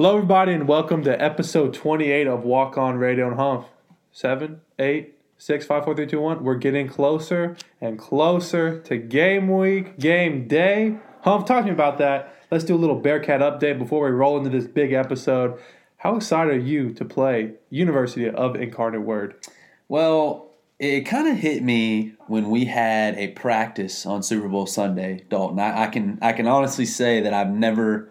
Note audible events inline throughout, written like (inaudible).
Hello, everybody, and welcome to episode 28 of Walk On Radio and Humph. Seven, eight, six, five, four, three, two, one. We're getting closer and closer to game week, game day. Humph, talk to me about that. Let's do a little Bearcat update before we roll into this big episode. How excited are you to play University of Incarnate Word? Well, it kind of hit me when we had a practice on Super Bowl Sunday, Dalton. I, I can I can honestly say that I've never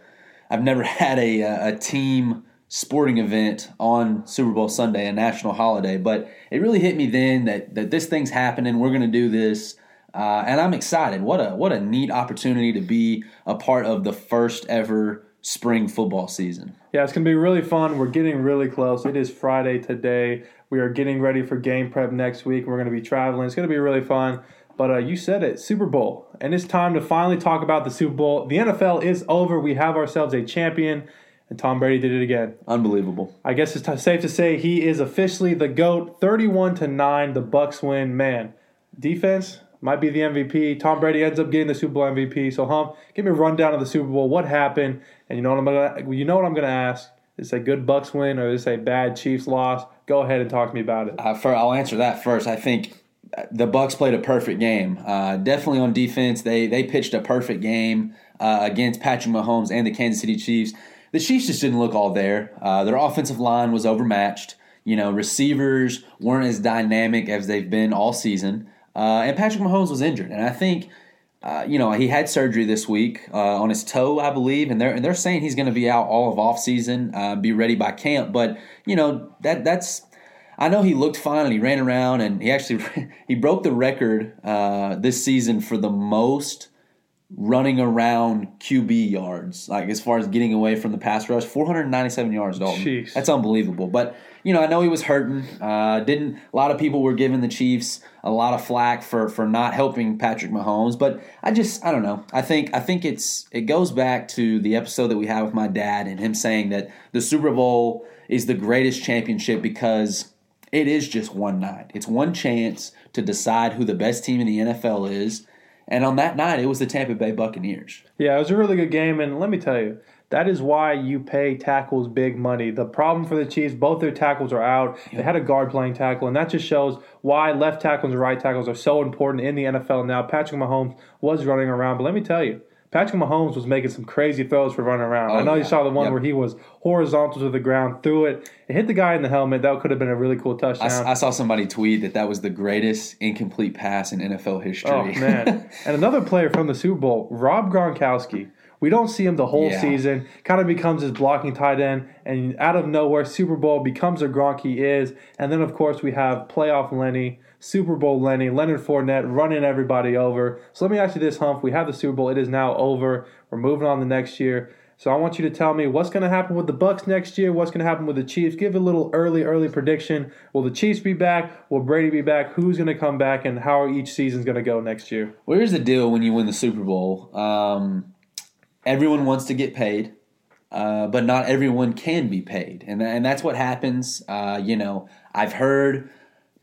I've never (laughs) had a a team sporting event on Super Bowl Sunday, a national holiday. But it really hit me then that that this thing's happening. We're going to do this, uh, and I'm excited. What a what a neat opportunity to be a part of the first ever spring football season. Yeah, it's going to be really fun. We're getting really close. It is Friday today. We are getting ready for game prep next week. We're going to be traveling. It's going to be really fun. But uh, you said it, Super Bowl. And it's time to finally talk about the Super Bowl. The NFL is over. We have ourselves a champion, and Tom Brady did it again. Unbelievable. I guess it's t- safe to say he is officially the GOAT. 31 to 9, the Bucs win. Man, defense might be the MVP. Tom Brady ends up getting the Super Bowl MVP. So, Humph, give me a rundown of the Super Bowl. What happened? And you know what I'm gonna you know what I'm gonna ask? Is it a good Bucs win or is it a bad Chiefs loss? Go ahead and talk to me about it. Uh, for, I'll answer that first. I think the Bucs played a perfect game. Uh, definitely on defense, they they pitched a perfect game uh, against Patrick Mahomes and the Kansas City Chiefs. The Chiefs just didn't look all there. Uh, their offensive line was overmatched. You know, receivers weren't as dynamic as they've been all season. Uh, and Patrick Mahomes was injured, and I think. Uh, you know, he had surgery this week uh, on his toe, I believe, and they're and they're saying he's going to be out all of off season, be ready by camp. But you know that that's I know he looked fine and he ran around and he actually (laughs) he broke the record uh, this season for the most running around QB yards, like as far as getting away from the pass rush, 497 yards. Dalton. Jeez. That's unbelievable. But you know, I know he was hurting. Uh, didn't a lot of people were giving the Chiefs a lot of flack for for not helping Patrick Mahomes, but I just I don't know. I think I think it's it goes back to the episode that we had with my dad and him saying that the Super Bowl is the greatest championship because it is just one night. It's one chance to decide who the best team in the NFL is. And on that night, it was the Tampa Bay Buccaneers. Yeah, it was a really good game, and let me tell you, that is why you pay tackles big money. The problem for the Chiefs, both their tackles are out. They had a guard playing tackle, and that just shows why left tackles and right tackles are so important in the NFL now. Patrick Mahomes was running around, but let me tell you, Patrick Mahomes was making some crazy throws for running around. Oh, I know you saw the one Yep. where he was horizontal to the ground, threw it, it hit the guy in the helmet. That could have been a really cool I, touchdown. I saw somebody tweet that that was the greatest incomplete pass in NFL history. Oh man! (laughs) and another player from the Super Bowl, Rob Gronkowski. We don't see him the whole Yeah. season. Kind of becomes his blocking tight end, and out of nowhere, Super Bowl becomes a Gronk he is. And then of course we have playoff Lenny, Super Bowl Lenny, Leonard Fournette running everybody over. So let me ask you this, Humph. We have the Super Bowl. It is now over. We're moving on to next year. So I want you to tell me what's going to happen with the Bucs next year. What's going to happen with the Chiefs? Give a little early, early prediction. Will the Chiefs be back? Will Brady be back? Who's going to come back? And how are each season's going to go next year? Well, here's the deal when you win the Super Bowl um, everyone wants to get paid, uh, but not everyone can be paid. And, and that's what happens. Uh, you know, I've heard.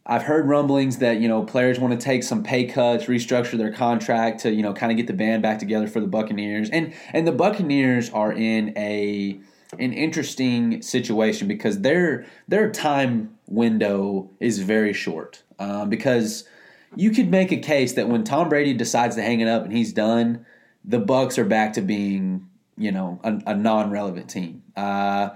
I've heard rumblings that you know players want to take some pay cuts, restructure their contract to you know kind of get the band back together for the Buccaneers, and and the Buccaneers are in a an interesting situation because their their time window is very short um, because you could make a case that when Tom Brady decides to hang it up and he's done, the Bucs are back to being you know a, a non-relevant team. Uh,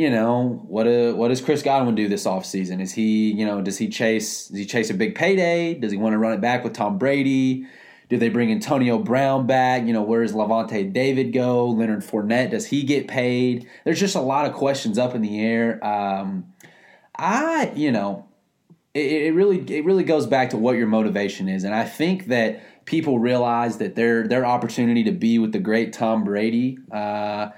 you know what? A, what does Chris Godwin do this offseason? Is he you know does he chase does he chase a big payday? Does he want to run it back with Tom Brady? Do they bring Antonio Brown back? You know, where does Lavonte David go? Leonard Fournette, does he get paid? There's just a lot of questions up in the air. Um, I, you know, it, it really it really goes back to what your motivation is, and I think that people realize that their their opportunity to be with the great Tom Brady. Uh,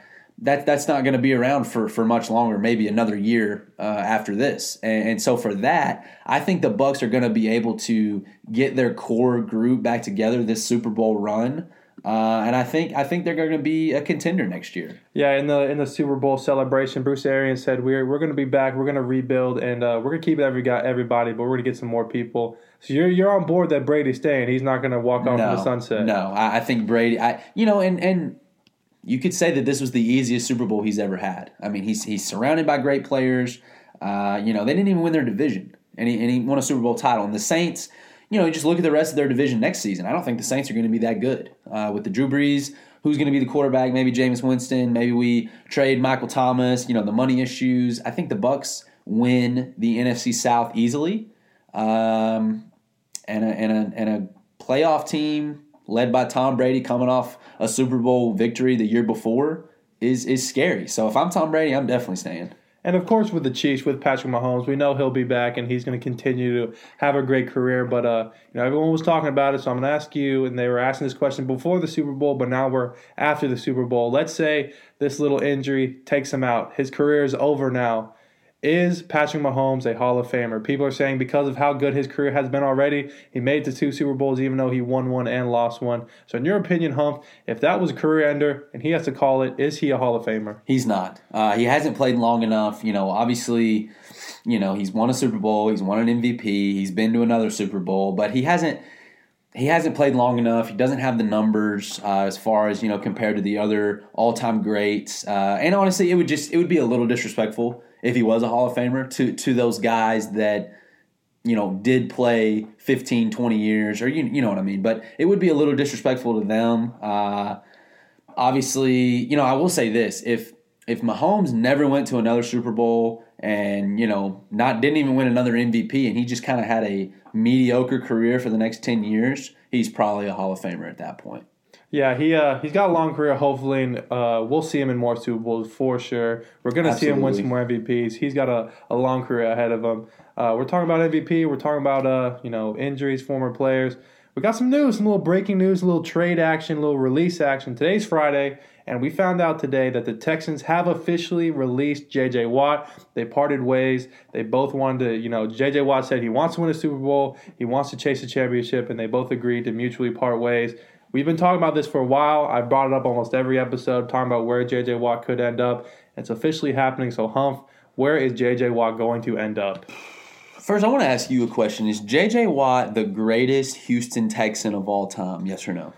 that that's not going to be around for, for much longer, maybe another year uh, after this. And, and so for that, I think the Bucs are going to be able to get their core group back together this Super Bowl run. Uh, and I think I think they're going to be a contender next year. Yeah, in the in the Super Bowl celebration, Bruce Arians said we're we're going to be back. We're going to rebuild, and uh, we're going to keep every guy everybody, but we're going to get some more people. So you're you're on board that Brady's staying. He's not going to walk off no, in the sunset. No, I, I think Brady. I you know, and and you could say that this was the easiest Super Bowl he's ever had. I mean, he's he's surrounded by great players. Uh, you know, they didn't even win their division, and he, and he won a Super Bowl title. And the Saints, you know, just look at the rest of their division next season. I don't think the Saints are going to be that good uh, with the Drew Brees. Who's going to be the quarterback? Maybe Jameis Winston. Maybe we trade Michael Thomas. You know, the money issues. I think the Bucs win the NFC South easily, um, and a, and a and a playoff team led by Tom Brady coming off a Super Bowl victory the year before is is scary. So if I'm Tom Brady, I'm definitely staying. And of course, with the Chiefs, with Patrick Mahomes, we know he'll be back and he's going to continue to have a great career. But uh, you know, everyone was talking about it, so I'm going to ask you. And they were asking this question before the Super Bowl, but now we're after the Super Bowl. Let's say this little injury takes him out. His career is over now. Is Patrick Mahomes a Hall of Famer? People are saying because of how good his career has been already, he made to two Super Bowls even though he won one and lost one. So, in your opinion, Humph, if that was a career ender and he has to call it, is he a Hall of Famer? He's not. Uh, he hasn't played long enough. You know, obviously, you know he's won a Super Bowl, he's won an MVP, he's been to another Super Bowl, but he hasn't. He hasn't played long enough. He doesn't have the numbers uh, as far as you know compared to the other all-time greats. Uh, and honestly, it would just it would be a little disrespectful if he was a Hall of Famer to to those guys that you know did play 15 20 years or you, you know what I mean. But it would be a little disrespectful to them. Uh, obviously you know I will say this. If if Mahomes never went to another Super Bowl and you know not didn't even win another MVP and he just kind of had a mediocre career for the next 10 years he's probably a Hall of Famer at that point yeah, he uh, he's got a long career. Hopefully, and uh, we'll see him in more Super Bowls for sure. We're gonna see him win some more MVPs. He's got a, a long career ahead of him. Uh, we're talking about MVP. We're talking about uh, you know injuries, former players. We got some news, some little breaking news, a little trade action, a little release action. Today's Friday, and we found out today that the Texans have officially released J.J. Watt. They parted ways. They both wanted to, you know, J.J. Watt said he wants to win a Super Bowl, he wants to chase a championship, and they both agreed to mutually part ways. We've been talking about this for a while. I've brought it up almost every episode, talking about where JJ Watt could end up. It's officially happening. So, Humph, where is JJ Watt going to end up? First, I want to ask you a question. Is JJ Watt the greatest Houston Texan of all time? Yes or no?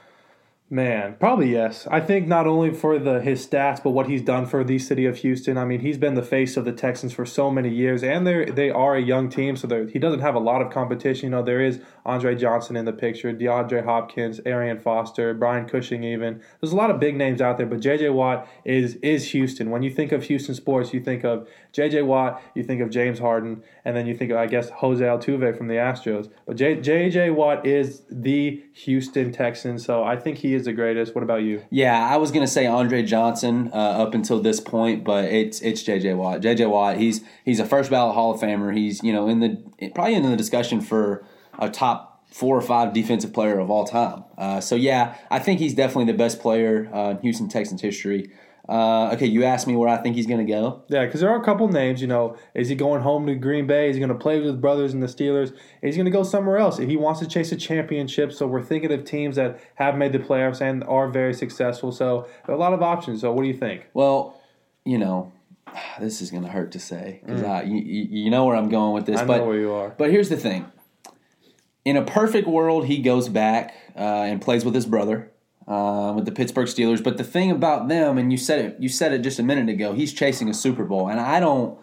Man, probably yes. I think not only for the his stats, but what he's done for the city of Houston. I mean, he's been the face of the Texans for so many years, and they they are a young team, so he doesn't have a lot of competition. You know, there is Andre Johnson in the picture, DeAndre Hopkins, Arian Foster, Brian Cushing. Even there's a lot of big names out there, but J.J. Watt is is Houston. When you think of Houston sports, you think of J.J. Watt, you think of James Harden, and then you think of I guess Jose Altuve from the Astros. But J.J. Watt is the Houston Texans, so I think he is the greatest. What about you? Yeah, I was gonna say Andre Johnson uh, up until this point, but it's it's JJ Watt. JJ Watt, he's he's a first ballot Hall of Famer. He's you know in the probably in the discussion for a top four or five defensive player of all time. Uh, so yeah, I think he's definitely the best player uh, in Houston Texans history. Uh, okay, you asked me where I think he's going to go. Yeah, because there are a couple names. You know, is he going home to Green Bay? Is he going to play with his brothers and the Steelers? Is he going to go somewhere else? If He wants to chase a championship. So we're thinking of teams that have made the playoffs and are very successful. So a lot of options. So what do you think? Well, you know, (sighs) this is going to hurt to say because mm. you, you know where I'm going with this. I but, know where you are. But here's the thing. In a perfect world, he goes back uh, and plays with his brother uh, with the Pittsburgh Steelers. But the thing about them, and you said it, you said it just a minute ago. He's chasing a Super Bowl, and I don't.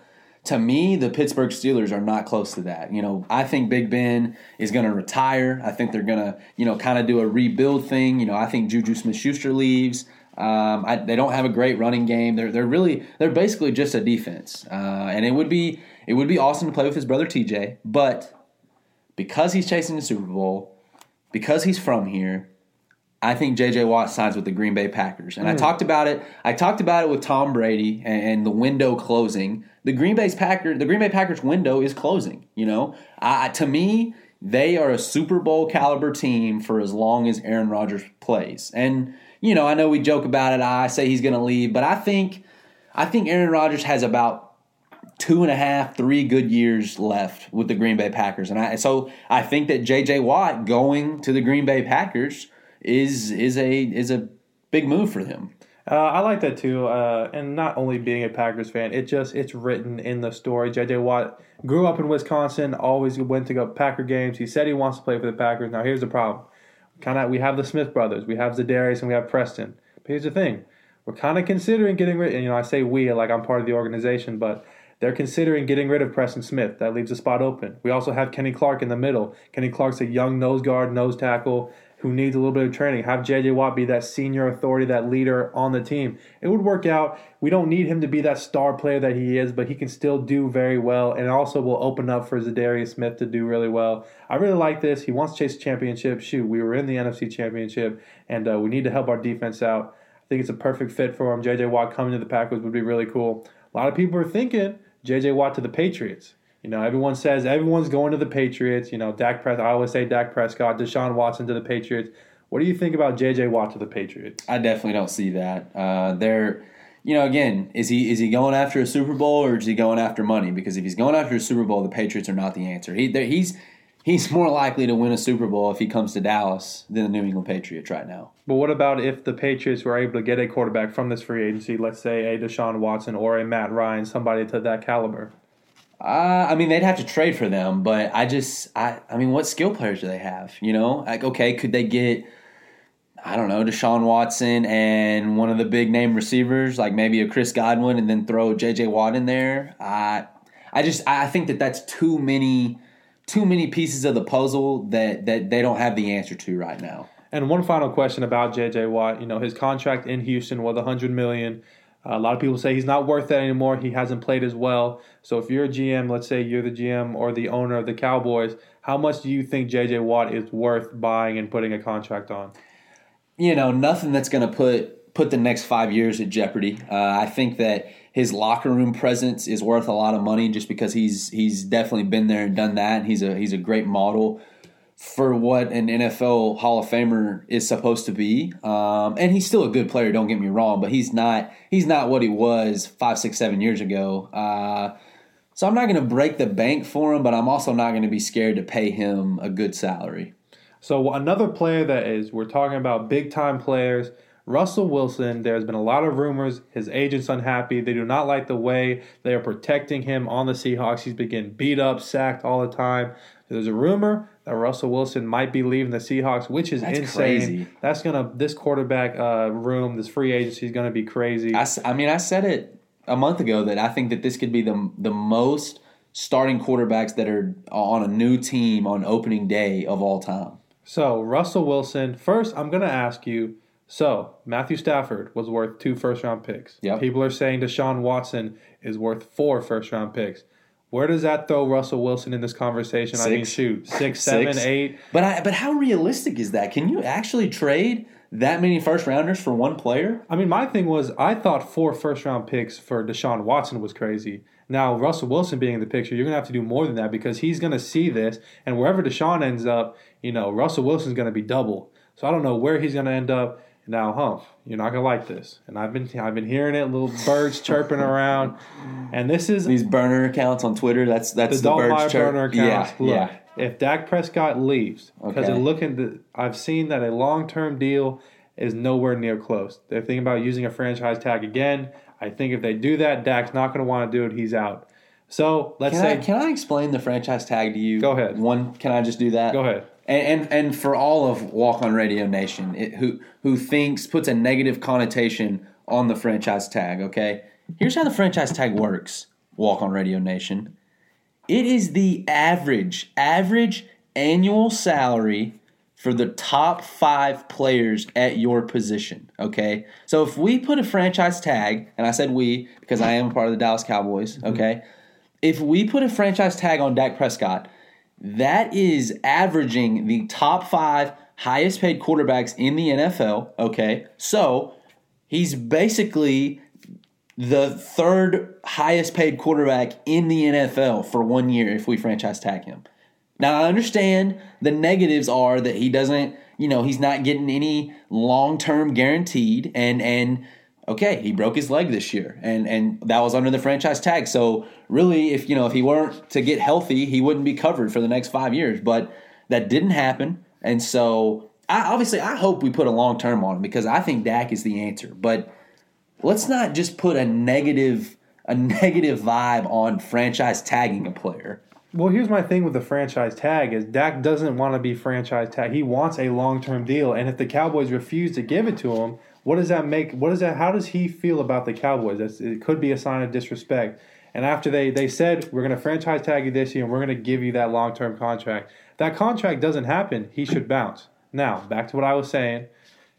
To me, the Pittsburgh Steelers are not close to that. You know, I think Big Ben is going to retire. I think they're going to, you know, kind of do a rebuild thing. You know, I think Juju Smith-Schuster leaves. Um, I, they don't have a great running game. They're they're really they're basically just a defense. Uh, and it would be it would be awesome to play with his brother TJ, but because he's chasing the Super Bowl, because he's from here, I think J.J. Watt signs with the Green Bay Packers, and mm. I talked about it. I talked about it with Tom Brady and, and, the window closing. The Green Bay Packers, the Green Bay Packers window is closing. You know, I, to me, they are a Super Bowl caliber team for as long as Aaron Rodgers plays. And you know, I know we joke about it. I say he's going to leave, but I think, I think Aaron Rodgers has about two and a half, three good years left with the Green Bay Packers, and I so I think that J.J. Watt going to the Green Bay Packers is is a is a big move for him. Uh, I like that too, uh, and not only being a Packers fan, it just it's written in the story. J.J. Watt grew up in Wisconsin, always went to go Packer games. He said he wants to play for the Packers. Now here's the problem: kind of we have the Smith brothers, we have Za'Darius, and we have Preston. But here's the thing: we're kind of considering getting rid. Of and, you know, I say we like I'm part of the organization, but they're considering getting rid of Preston Smith. That leaves a spot open. We also have Kenny Clark in the middle. Kenny Clark's a young nose guard, nose tackle who needs a little bit of training. Have JJ Watt be that senior authority, that leader on the team. It would work out. We don't need him to be that star player that he is, but he can still do very well and also will open up for Za'Darius Smith to do really well. I really like this. He wants to chase championship. Shoot, we were in the NFC championship, and uh, we need to help our defense out. I think it's a perfect fit for him. JJ Watt coming to the Packers would be really cool. A lot of people are thinking JJ Watt to the Patriots. You know, everyone says everyone's going to the Patriots. You know, Dak Prescott. I always say Dak Prescott, Deshaun Watson to the Patriots. What do you think about J.J. Watt to the Patriots? I definitely don't see that. Uh, they're, you know, again, is he is he going after a Super Bowl or is he going after money? Because if he's going after a Super Bowl, the Patriots are not the answer. He he's he's more likely to win a Super Bowl if he comes to Dallas than the New England Patriots right now. But what about if the Patriots were able to get a quarterback from this free agency, let's say a Deshaun Watson or a Matt Ryan, somebody to that caliber? Uh, I mean, they'd have to trade for them, but I just, I, I mean, what skill players do they have? You know, like, okay, could they get, I don't know, Deshaun Watson and one of the big name receivers, like maybe a Chris Godwin, and then throw J.J. Watt in there? I, I just, I think that that's too many, too many pieces of the puzzle that that they don't have the answer to right now. And one final question about J.J. Watt. You know, his contract in Houston was 100 million. A lot of people say he's not worth that anymore. He hasn't played as well. So if you're a GM, let's say you're the GM or the owner of the Cowboys, how much do you think JJ Watt is worth buying and putting a contract on? You know, nothing that's going to put put the next five years at jeopardy. Uh, I think that his locker room presence is worth a lot of money just because he's he's definitely been there and done that. He's a he's a great model for what an NFL Hall of Famer is supposed to be. Um, and he's still a good player. Don't get me wrong, but he's not he's not what he was five, six, seven years ago. Uh, so I'm not going to break the bank for him, but I'm also not going to be scared to pay him a good salary. So another player that is we're talking about big time players. Russell Wilson, there's been a lot of rumors. His agent's unhappy. They do not like the way they are protecting him on the Seahawks. He's been getting beat up, sacked all the time. There's a rumor that Russell Wilson might be leaving the Seahawks, which is That's insane. Crazy. That's gonna this quarterback uh, room, this free agency is gonna be crazy. I, I mean, I said it a month ago that I think that this could be the the most starting quarterbacks that are on a new team on opening day of all time. So Russell Wilson. First, I'm gonna ask you. So Matthew Stafford was worth two first round picks. Yep. People are saying Deshaun Watson is worth four first round picks. Where does that throw Russell Wilson in this conversation? Six. I mean, shoot, six, seven, six. eight. But I, but how realistic is that? Can you actually trade that many first rounders for one player? I mean, my thing was I thought four first round picks for Deshaun Watson was crazy. Now Russell Wilson being in the picture, you're gonna have to do more than that because he's gonna see this, and wherever Deshaun ends up, you know, Russell Wilson's gonna be double. So I don't know where he's gonna end up. Now, Humph, you're not gonna like this, and I've been I've been hearing it, little birds chirping around, and this is these burner accounts on Twitter. That's that's the, the birds chirp. burner accounts. Yeah, Look, yeah. If Dak Prescott leaves, because okay. looking, to, I've seen that a long term deal is nowhere near close. They're thinking about using a franchise tag again. I think if they do that, Dak's not going to want to do it. He's out. So let's can say. I, can I explain the franchise tag to you? Go ahead. One, can I just do that? Go ahead and, and and for all of Walk On Radio Nation, it, who who thinks puts a negative connotation on the franchise tag. Okay, here's how the franchise tag works. Walk On Radio Nation, it is the average average annual salary for the top five players at your position. Okay, so if we put a franchise tag, and I said we because I am part of the Dallas Cowboys. Mm-hmm. Okay, mm-hmm. if we put a franchise tag on Dak Prescott that is averaging the top five highest paid quarterbacks in the NFL. Okay. So he's basically the third highest paid quarterback in the NFL for one year if we franchise tag him. Now, I understand the negatives are that he doesn't, you know, he's not getting any long term guaranteed and, and, okay, he broke his leg this year, and and that was under the franchise tag. So really, if you know if he weren't to get healthy, he wouldn't be covered for the next five years. But that didn't happen, and so I, obviously I hope we put a long term on him because I think Dak is the answer. But let's not just put a negative a negative vibe on franchise tagging a player. Well, here's my thing with the franchise tag is Dak doesn't want to be franchise tag. He wants a long term deal, and if the Cowboys refuse to give it to him, What does that make? What does that? How does he feel about the Cowboys? That's, it could be a sign of disrespect. And after they they said we're going to franchise tag you this year and we're going to give you that long term contract, that contract doesn't happen. He should bounce. Now back to what I was saying.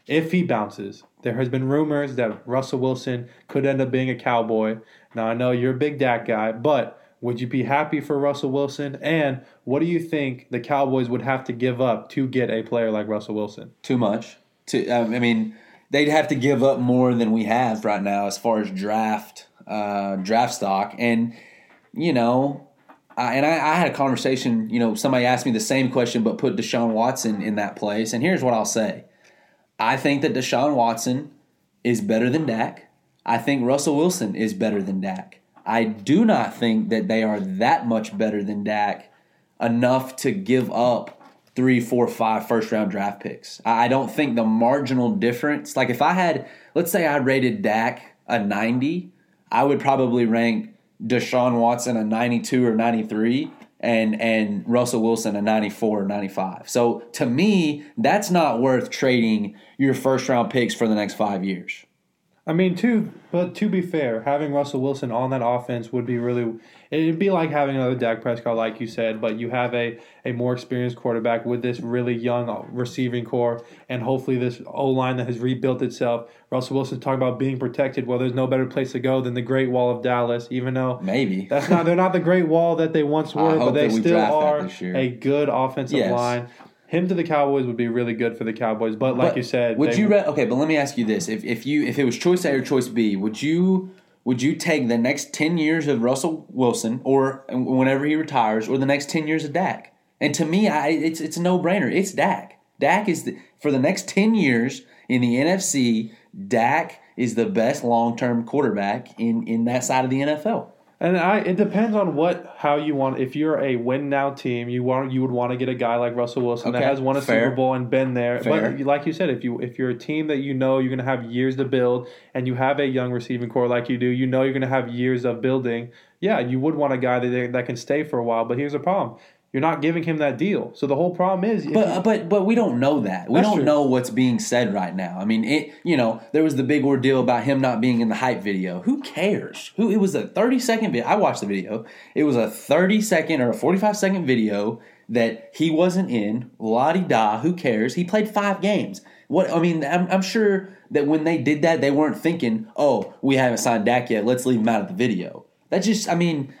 If he bounces, there has been rumors that Russell Wilson could end up being a Cowboy. Now I know you're a big Dak guy, but would you be happy for Russell Wilson? And what do you think the Cowboys would have to give up to get a player like Russell Wilson? Too much. To I mean, they'd have to give up more than we have right now as far as draft uh, draft stock. And you know, I, and I, I had a conversation. You know, somebody asked me the same question, but put Deshaun Watson in that place. And here's what I'll say: I think that Deshaun Watson is better than Dak. I think Russell Wilson is better than Dak. I do not think that they are that much better than Dak enough to give up three, four, five first round draft picks. I don't think the marginal difference, like if I had, let's say I rated Dak a 90, I would probably rank Deshaun Watson a 92 or 93 and and Russell Wilson a 94 or 95. So to me, that's not worth trading your first round picks for the next 5 years. I mean, to but to be fair, having Russell Wilson on that offense would be really. It'd be like having another Dak Prescott, like you said, but you have a, a more experienced quarterback with this really young uh, receiving corps, and hopefully this O line that has rebuilt itself. Russell Wilson talking about being protected. Well, there's no better place to go than the Great Wall of Dallas, even though maybe that's not they're not the Great Wall that they once were, but they still are a good offensive yes. line him to the Cowboys would be really good for the Cowboys. But like but you said, would you re- okay? But let me ask you this: if if you if it was choice A or choice B, would you would you take the next ten years of Russell Wilson, or whenever he retires, or the next ten years of Dak? And to me, I it's it's a no brainer. It's Dak. Dak is the, for the next ten years in the NFC. Dak is the best long term quarterback in in that side of the NFL. And I, it depends on what how you want. If you're a win now team, you want you would want to get a guy like Russell Wilson okay, that has won a fair. Super Bowl and been there. Fair. But like you said, if you if you're a team that you know you're going to have years to build, and you have a young receiving corps like you do, you know you're going to have years of building. Yeah, you would want a guy that that can stay for a while. But here's the problem: you're not giving him that deal. So the whole problem is, but you, but but we don't know that. We don't true. know what's being said right now. I mean, it. You know, there was the big ordeal about him not being in the hype video. Who cares? Who it was a 30 second video. I watched the video. It was a 30 second or a 45 second video that he wasn't in. La da. Who cares? He played five games. What I mean, I'm, I'm sure that when they did that, they weren't thinking, "Oh, we haven't signed Dak yet. Let's leave him out of the video." That just, I mean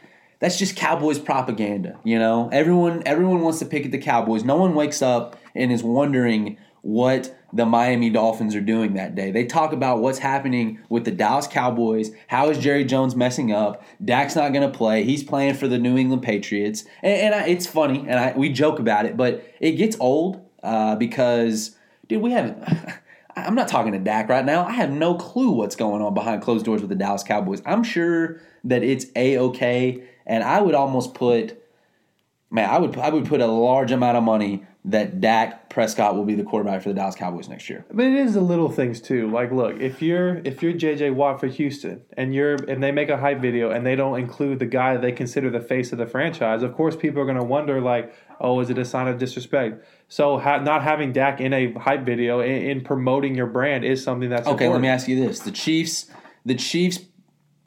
that's just Cowboys propaganda, you know? Everyone everyone wants to pick at the Cowboys. No one wakes up and is wondering what the Miami Dolphins are doing that day. They talk about what's happening with the Dallas Cowboys. How is Jerry Jones messing up? Dak's not going to play. He's playing for the New England Patriots. And, and I, it's funny, and I, we joke about it, but it gets old uh, because, dude, we haven't. (laughs) I'm not talking to Dak right now. I have no clue what's going on behind closed doors with the Dallas Cowboys. I'm sure that it's a okay and I would almost put, man, I would I would put a large amount of money that Dak Prescott will be the quarterback for the Dallas Cowboys next year. But it is the little things too. Like, look, if you're if you're JJ Watt for Houston and you're and they make a hype video and they don't include the guy they consider the face of the franchise, of course people are going to wonder like, oh, is it a sign of disrespect? So ha- not having Dak in a hype video in, in promoting your brand is something that's okay. Important. Let me ask you this: the Chiefs, the Chiefs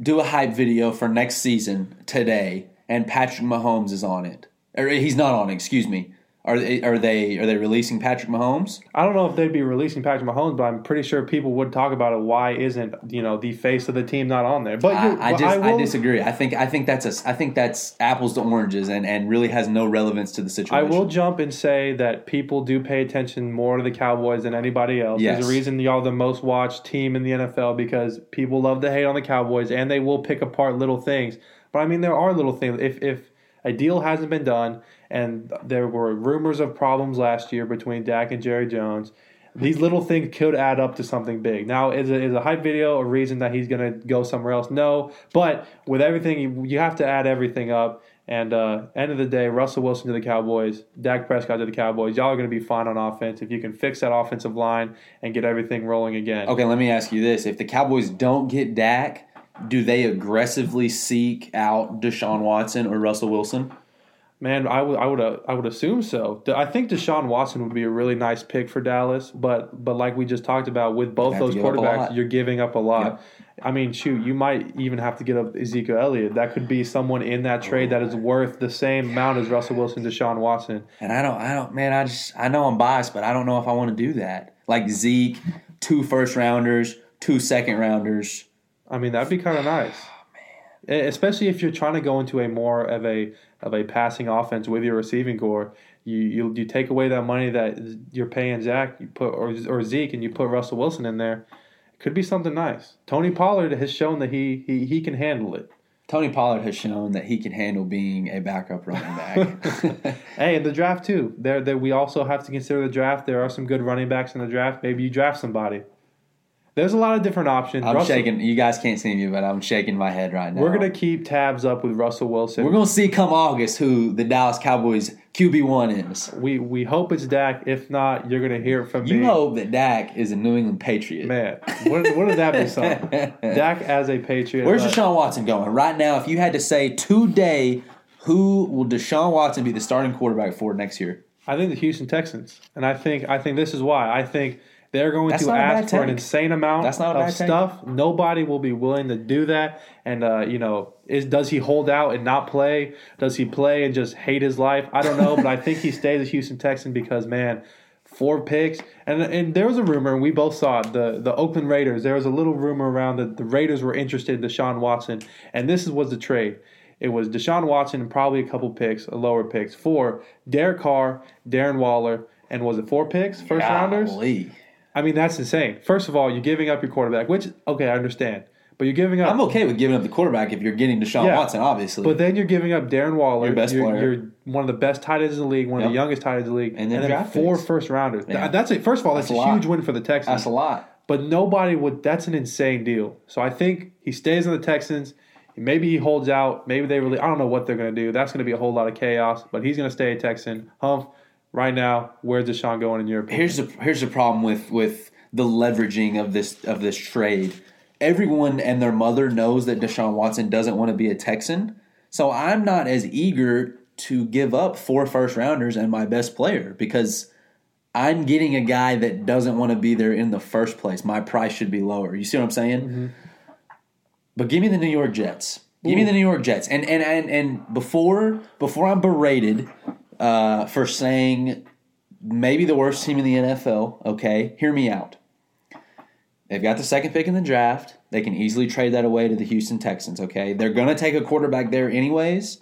do a hype video for next season today, and Patrick Mahomes is on it. Or he's not on it, excuse me. Are they are they are they releasing Patrick Mahomes? I don't know if they'd be releasing Patrick Mahomes, but I'm pretty sure people would talk about it. Why isn't you know the face of the team not on there? But I, I just I, will, I, disagree. I think I think that's a I think that's apples to oranges and, and really has no relevance to the situation. I will jump and say that people do pay attention more to the Cowboys than anybody else. Yes. There's a reason y'all the most watched team in the NFL because people love to hate on the Cowboys and they will pick apart little things. But I mean, there are little things. If if a deal hasn't been done, and there were rumors of problems last year between Dak and Jerry Jones. These little things could add up to something big. Now, is a, is a hype video a reason that he's going to go somewhere else? No, but with everything, you, you have to add everything up. And uh, end of the day, Russell Wilson to the Cowboys, Dak Prescott to the Cowboys. Y'all are going to be fine on offense if you can fix that offensive line and get everything rolling again. Okay, let me ask you this: If the Cowboys don't get Dak, do they aggressively seek out Deshaun Watson or Russell Wilson? Man, I would I would uh, I would assume so. I think Deshaun Watson would be a really nice pick for Dallas, but but like we just talked about with both those give up a quarterbacks, you're giving up a lot. Yep. I mean, shoot, you might even have to get up Ezekiel Elliott. That could be someone in that trade that is worth the same amount as Russell Wilson, Deshaun Watson. And I don't, I don't, man. I just, I know I'm biased, but I don't know if I want to do that. Like Zeke, two first rounders, two second rounders. I mean, that'd be kind of nice. Especially if you're trying to go into a more of a of a passing offense with your receiving corps, you you, you take away that money that you're paying Zach, you put or, or Zeke, and you put Russell Wilson in there. It could be something nice. Tony Pollard has shown that he he, he can handle it. Tony Pollard has shown that he can handle being a backup running back. (laughs) Hey, in the draft too. There, there we also have to consider the draft. There are some good running backs in the draft. Maybe you draft somebody. There's a lot of different options. I'm Russell- shaking. You guys can't see me, but I'm shaking my head right now. We're gonna keep tabs up with Russell Wilson. we're gonna see come August who the Dallas Cowboys QB one is. we we hope it's Dak. If not, you're gonna hear it from You me. hope that Dak is a New England Patriot. Man, wouldn't, wouldn't that be something? (laughs) Dak as a Patriot. Where's Deshaun Watson going right now? If you had to say today, who will Deshaun Watson be the starting quarterback for next year? I think the Houston Texans, and I think I think this is why. I think they're going That's to not a bad ask for an take. insane amount That's not a of take. stuff. Nobody will be willing to do that. And uh, you know, is does he hold out and not play? Does he play and just hate his life? I don't know, but I think he stays a Houston Texan because man. Four picks, and and there was a rumor, and we both saw it. The the Oakland Raiders. There was a little rumor around that the Raiders were interested in Deshaun Watson, and this was the trade. It was Deshaun Watson and probably a couple picks, lower picks for Derek Carr, Darren Waller, and was it four picks, first rounders? Golly. I mean, that's insane. First of all, you're giving up your quarterback, which okay, I understand, but you're giving up. I'm okay with giving up the quarterback if you're getting Deshaun Yeah. Watson, obviously. But then you're giving up Darren Waller, Your best you're, player. You're one of the best tight ends in the league, one of the youngest tight ends in the league, And then draft four picks. first rounders. Yeah. That's it. First of all, that's, That's a a huge win for the Texans. That's a lot. But nobody would. That's an insane deal. So I think he stays in the Texans. Maybe he holds out. Maybe they really. I don't know what they're going to do. That's going to be a whole lot of chaos. But he's going to stay a Texan. Humph. Right now, where's Deshaun going in your opinion? Here's the here's the problem with with the leveraging of this of this trade. Everyone and their mother knows that Deshaun Watson doesn't want to be a Texan. So I'm not as eager to give up four first rounders and my best player because I'm getting a guy that doesn't want to be there in the first place. My price should be lower. You see what I'm saying? Mm-hmm. But give me the New York Jets. Give me the New York Jets. And and and, and before before I'm berated uh, for saying maybe the worst team in the NFL, okay, hear me out. They've got the second pick in the draft. They can easily trade that away to the Houston Texans, okay? They're going to take a quarterback there anyways.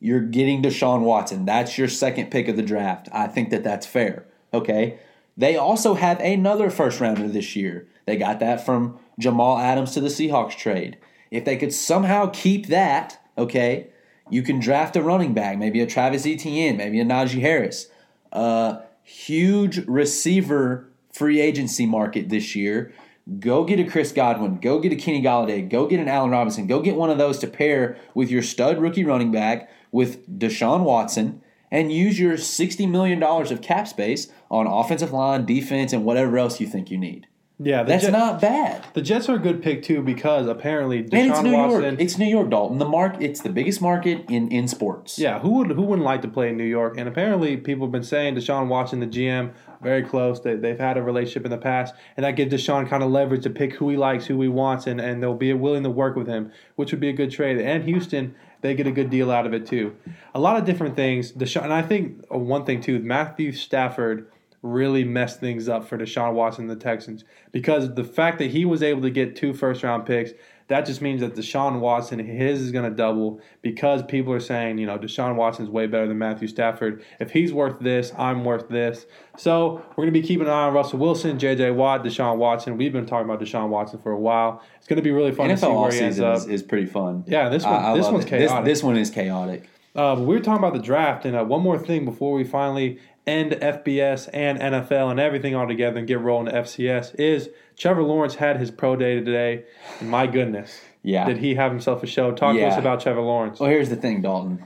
You're getting Deshaun Watson. That's your second pick of the draft. I think that that's fair, okay? They also have another first rounder this year. They got that from Jamal Adams to the Seahawks trade. If they could somehow keep that, okay, you can draft a running back, maybe a Travis Etienne, maybe a Najee Harris. Uh, huge receiver free agency market this year. Go get a Chris Godwin. Go get a Kenny Golladay. Go get an Allen Robinson. Go get one of those to pair with your stud rookie running back with Deshaun Watson and use your $60 million of cap space on offensive line, defense, and whatever else you think you need. Yeah, That's Jet- not bad. The Jets are a good pick too because apparently Deshaun And it's New Watson. York. It's New York, Dalton. The mark. It's the biggest market in in sports. Yeah, who would who wouldn't like to play in New York? And apparently, people have been saying Deshaun Watson, the GM, very close. They, they've had a relationship in the past, and that gives Deshaun kind of leverage to pick who he likes, who he wants, and, and they'll be willing to work with him, which would be a good trade. And Houston, they get a good deal out of it too. A lot of different things. Deshaun, and I think uh, one thing too, Matthew Stafford really messed things up for Deshaun Watson and the Texans because the fact that he was able to get two first round picks that just means that Deshaun Watson, his is going to double because people are saying, you know, Deshaun Watson is way better than Matthew Stafford. If he's worth this, I'm worth this. So we're going to be keeping an eye on Russell Wilson, J.J. Watt, Deshaun Watson. We've been talking about Deshaun Watson for a while. It's going to be really fun to see NFL where he ends up. is, is pretty fun. Yeah, this one- I- I this one's it. Chaotic. This, one is chaotic. Uh, we were talking about the draft, and uh, one more thing before we finally end FBS and NFL and everything all together and get rolling to FCS is Trevor Lawrence had his pro day today, and my goodness, Yeah. did he have himself a show? Talk to us about Trevor Lawrence. Well, here's the thing, Dalton.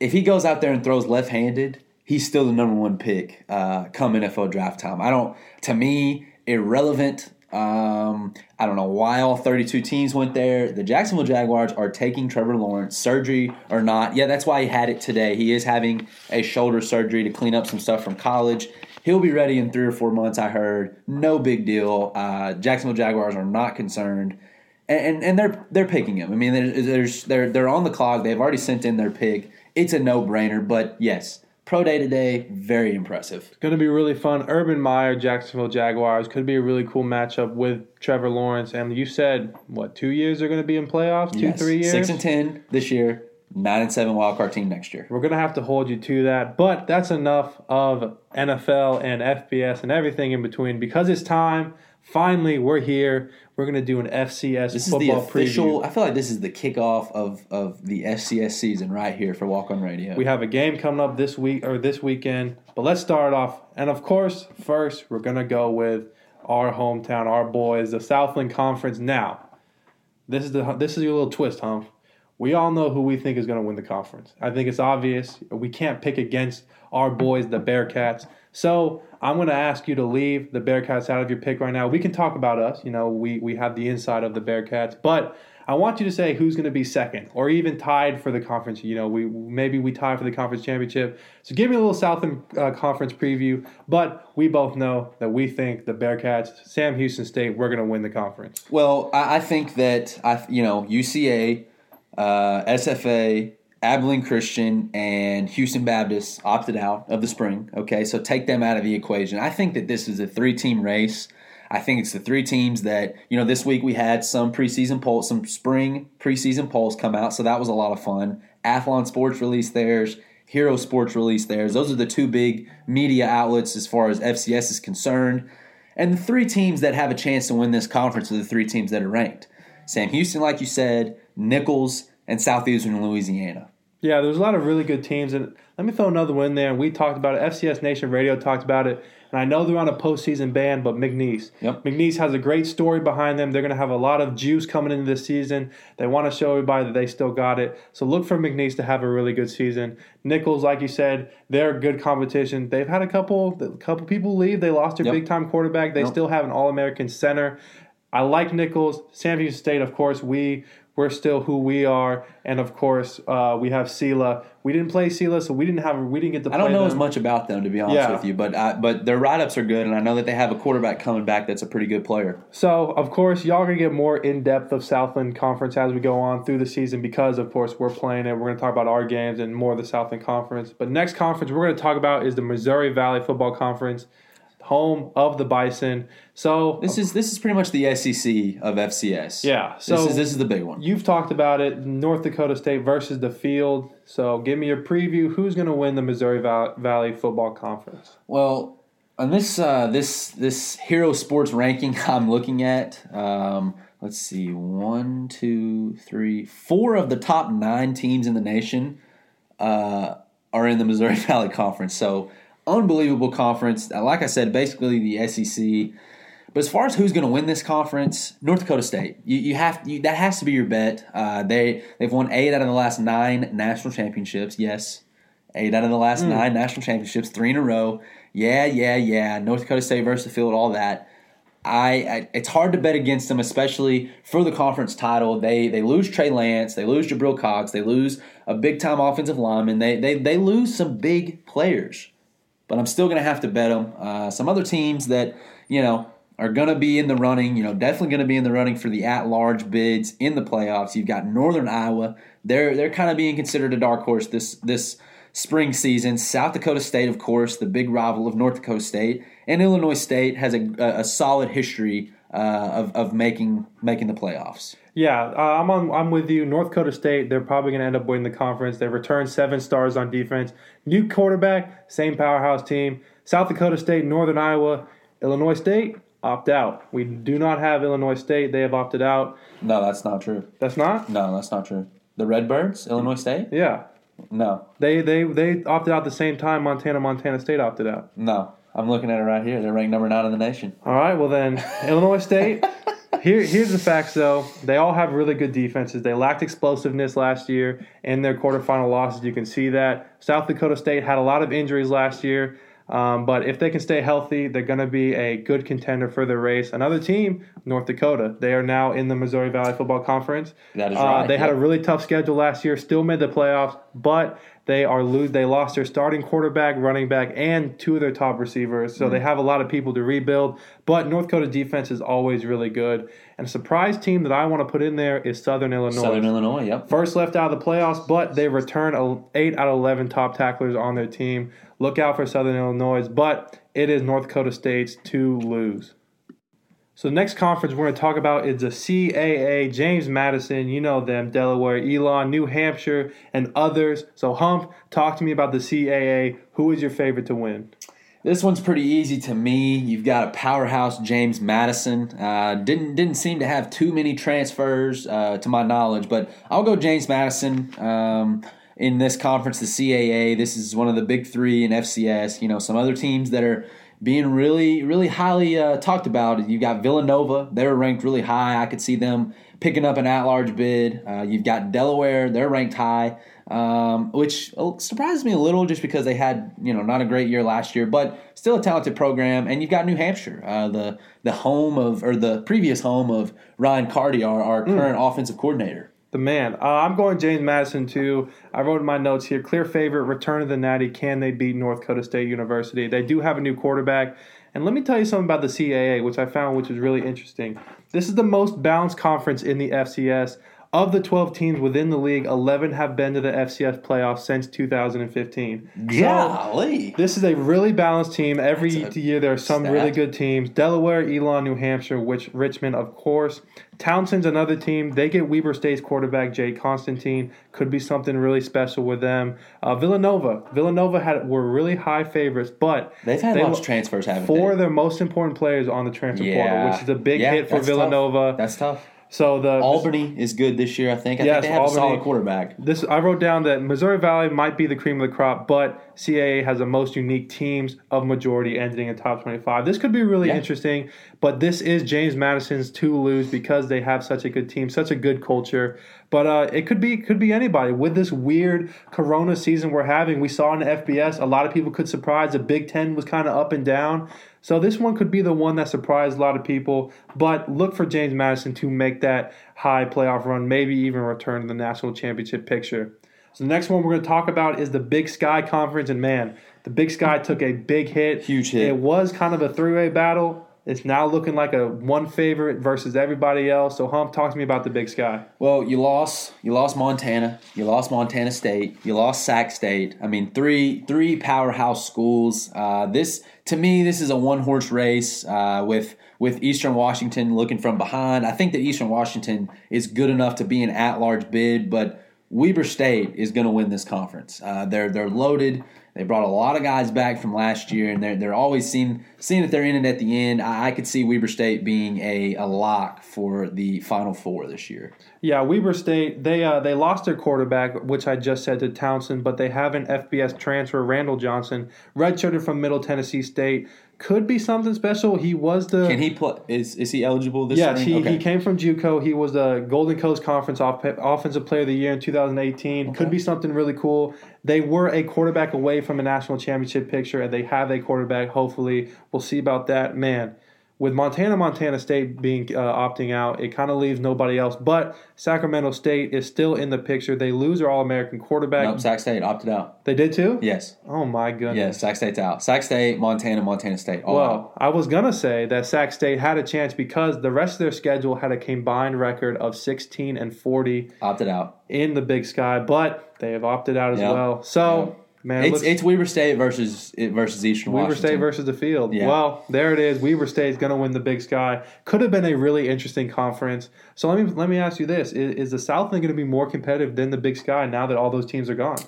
If he goes out there and throws left-handed, he's still the number one pick uh, come NFL draft time. I don't. To me, irrelevant. Um, I don't know why all 32 teams went there. The Jacksonville Jaguars are taking Trevor Lawrence, surgery or not. Yeah, that's why he had it today. He is having a shoulder surgery to clean up some stuff from college. He'll be ready in three or four months, I heard. No big deal. Uh, Jacksonville Jaguars are not concerned. And, and, and they're they're picking him. I mean, there's, there's they're they're on the clock. They've already sent in their pick. It's a no brainer. But yes, pro day today, very impressive. It's going to be really fun. Urban Meyer, Jacksonville Jaguars could be a really cool matchup with Trevor Lawrence. And you said what? Two years are going to be in playoffs. Two, Yes. three years. Six and ten this year. Nine and seven wild card team next year. We're going to have to hold you to that. But that's enough of NFL and FBS and everything in between because it's time. Finally, we're here. We're going to do an FCS This is the football official. preview. I feel like this is the kickoff of of the FCS season right here for Walk On Radio. We have a game coming up this week or this weekend. But let's start off. And of course, first, we're going to go with our hometown, our boys, the Southland Conference. Now, this is the this is your little twist, Humph. We all know who we think is going to win the conference. I think it's obvious. We can't pick against our boys, the Bearcats. So I'm going to ask you to leave the Bearcats out of your pick right now. We can talk about us. You know, we we have the inside of the Bearcats, but I want you to say who's going to be second or even tied for the conference. You know, we maybe we tie for the conference championship. So give me a little Southern uh, Conference preview. But we both know that we think the Bearcats, Sam Houston State, we're going to win the conference. Well, I, I think that I, you know, UCA, uh, SFA, Abilene Christian, and Houston Baptist opted out of the spring. Okay, so take them out of the equation. I think that this is a three-team race. I think it's the three teams that you know. This week we had some preseason polls, some spring preseason polls come out, so that was a lot of fun. Athlon Sports released theirs. Hero Sports released theirs. Those are the two big media outlets as far as FCS is concerned. And the three teams that have a chance to win this conference are the three teams that are ranked. Sam Houston, like you said, Nicholls, and Southeastern Louisiana. Yeah, there's a lot of really good teams, and let me throw another one in there. We talked about it. FCS Nation Radio talked about it, and I know they're on a postseason ban, but McNeese. Yep. McNeese has a great story behind them. They're going to have a lot of juice coming into this season. They want to show everybody that they still got it. So look for McNeese to have a really good season. Nicholls, like you said, they're good competition. They've had a couple, a couple people leave. They lost their Yep. big time quarterback. They Yep. still have an All American center. I like Nicholls. Sam Houston State, of course, we we're still who we are, and of course uh, we have Sela. We didn't play Sela, so we didn't have we didn't get to. I don't know them. as much about them to be honest Yeah. with you, but I, but their write ups are good, and I know that they have a quarterback coming back that's a pretty good player. So of course y'all are gonna get more in depth of Southland Conference as we go on through the season because of course we're playing it. We're gonna talk about our games and more of the Southland Conference. But next conference we're gonna talk about is the Missouri Valley Football Conference, home of the Bison. So This is this is pretty much the SEC of FCS. yeah, so this is this is the big one. You've talked about it, North Dakota State versus the field. So give me your preview. Who's going to win the Missouri Valley Football Conference? Well, on this uh, this this Hero Sports ranking (laughs) I'm looking at, um, let's see, one, two, three, four of the top nine teams in the nation uh, are in the Missouri (laughs) Valley Conference. So unbelievable conference. Uh, Like I said, basically the SEC. But as far as who's going to win this conference, North Dakota State. You, you have you, that has to be your bet. Uh, they they've won eight out of the last nine national championships. Yes, eight out of the last nine national championships, three in a row. Yeah, yeah, yeah. North Dakota State versus the field, all that. I, I it's hard to bet against them, especially for the conference title. They they lose Trey Lance, they lose Jabril Cox, they lose a big time offensive lineman. They they they lose some big players, but I'm still gonna have to bet them. Uh, some other teams that you know are gonna be in the running, you know, definitely gonna be in the running for the at large bids in the playoffs. You've got Northern Iowa. They're they're kind of being considered a dark horse this this spring season. South Dakota State, of course, the big rival of North Dakota State, and Illinois State has a, a solid history uh, of, of making making the playoffs. Yeah, uh, I'm on, I'm with you. North Dakota State, they're probably going to end up winning the conference. They've returned seven stars on defense. New quarterback, same powerhouse team. South Dakota State, Northern Iowa, Illinois State opt out. We do not have Illinois State. They have opted out. No, that's not true. That's not. No, that's not true. The Redbirds, Illinois State? Yeah, No, they they they opted out the same time. Montana, Montana State opted out. no. I'm looking at it right here. They're ranked number nine in the nation. All right, well then, (laughs) Illinois State. Here, here's the facts though. They all have really good defenses. They lacked explosiveness last year in their quarterfinal losses. You can see that. South Dakota State had a lot of injuries last year. Um, but if they can stay healthy, they're going to be a good contender for the race. Another team, North Dakota. They are now in the Missouri Valley Football Conference. That is Uh, right. They had a really tough schedule last year. Still made the playoffs, but they are lose. They lost their starting quarterback, running back, and two of their top receivers. So Mm-hmm. they have a lot of people to rebuild. But North Dakota defense is always really good. And a surprise team that I want to put in there is Southern Illinois. Southern Illinois. Yep. First left out of the playoffs, but they return eight out of eleven top tacklers on their team. Look out for Southern Illinois, but it is North Dakota State's to lose. So the next conference we're going to talk about is the CAA. James Madison, you know them, Delaware, Elon, New Hampshire, and others. So Humph, talk to me about the CAA. Who is your favorite to win? This one's pretty easy to me. You've got a powerhouse, James Madison. Uh, didn't didn't seem to have too many transfers uh, to my knowledge, but I'll go James Madison. Um, in this conference, the CAA, this is one of the big three in FCS. You know, some other teams that are being really, really highly uh, talked about. You've got Villanova; they're ranked really high. I could see them picking up an at-large bid. Uh, you've got Delaware; they're ranked high, um, which surprises me a little, just because they had you know not a great year last year, but still a talented program. And you've got New Hampshire, uh, the the home of or the previous home of Ryan Carty, our, our current offensive coordinator. The man. Uh, I'm going James Madison too. I wrote in my notes here. Clear favorite. Return of the Natty. Can they beat North Dakota State University? They do have a new quarterback. And let me tell you something about the CAA, which I found which is really interesting. This is the most balanced conference in the FCS. Of the 12 teams within the league, 11 have been to the FCS playoffs since 2015. So, Golly. this is a really balanced team. Every a year there are some stat. really good teams. Delaware, Elon, New Hampshire, which Richmond, of course. Towson's another team. They get Weber State's quarterback Jay Constantine. Could be something really special with them. Uh, Villanova. Villanova had were really high favorites, but They've had they lots of transfers, haven't four they? of their most important players on the transfer Yeah. portal, which is a big Yeah, hit for that's tough. Villanova. That's tough. So the Albany is good this year, I think. I Yes, think they have Albany- a solid quarterback. This I wrote down that Missouri Valley might be the cream of the crop, but CAA has the most unique teams of majority ending in top 25. This could be really Yeah. interesting, but this is James Madison's to lose because they have such a good team, such a good culture. But uh, it could be could be anybody with this weird Corona season we're having. We saw in the FBS, a lot of people could surprise. The Big Ten was kind of up and down. So this one could be the one that surprised a lot of people. But look for James Madison to make that high playoff run, maybe even return to the national championship picture. So the next one we're going to talk about is the Big Sky Conference, and man, the Big Sky took a big hit. Huge hit. It was kind of a three-way battle. It's now looking like a one favorite versus everybody else. So Humph, talk to me about the Big Sky. Well, you lost. You lost Montana. You lost Montana State. You lost Sac State. I mean, three three powerhouse schools. Uh, this to me, this is a one horse race uh, with with Eastern Washington looking from behind. I think that Eastern Washington is good enough to be an at large bid, but Weber State is going to win this conference. Uh, they're they're loaded. They brought a lot of guys back from last year, and they're they're always seeing seeing that they're in it at the end. I, I could see Weber State being a, a lock for the Final Four this year. Yeah, Weber State they uh, they lost their quarterback, which I just said to Towson, but they have an FBS transfer, Randall Johnson, redshirted from Middle Tennessee State. Could be something special. He was the Can he play? Is is he eligible this? Yes, spring? he, Okay. he came from JUCO. He was the Golden Coast Conference off, Offensive Player of the Year in 2018. Could be something really cool. They were a quarterback away from a national championship picture, and they have a quarterback. Hopefully, we'll see about that. Man, with Montana, Montana State being uh, opting out, it kind of leaves nobody else. But Sacramento State is still in the picture. They lose their All American quarterback. Nope, Sac State opted out. They did too. Yes, Oh my goodness. yes, Sac State's out. Sac State, Montana, Montana State. All out. Well, I was gonna say that Sac State had a chance because the rest of their schedule had a combined record of 16 and 40 opted out. in the Big Sky, but they have opted out as Yep. well. So, man, It's it's Weber State versus versus Eastern Weber Washington. State versus the field. Yeah. Well, there it is. Weber State is going to win the Big Sky. Could have been a really interesting conference. So let me let me ask you this: Is, is the Southland going to be more competitive than the Big Sky now that all those teams are gone?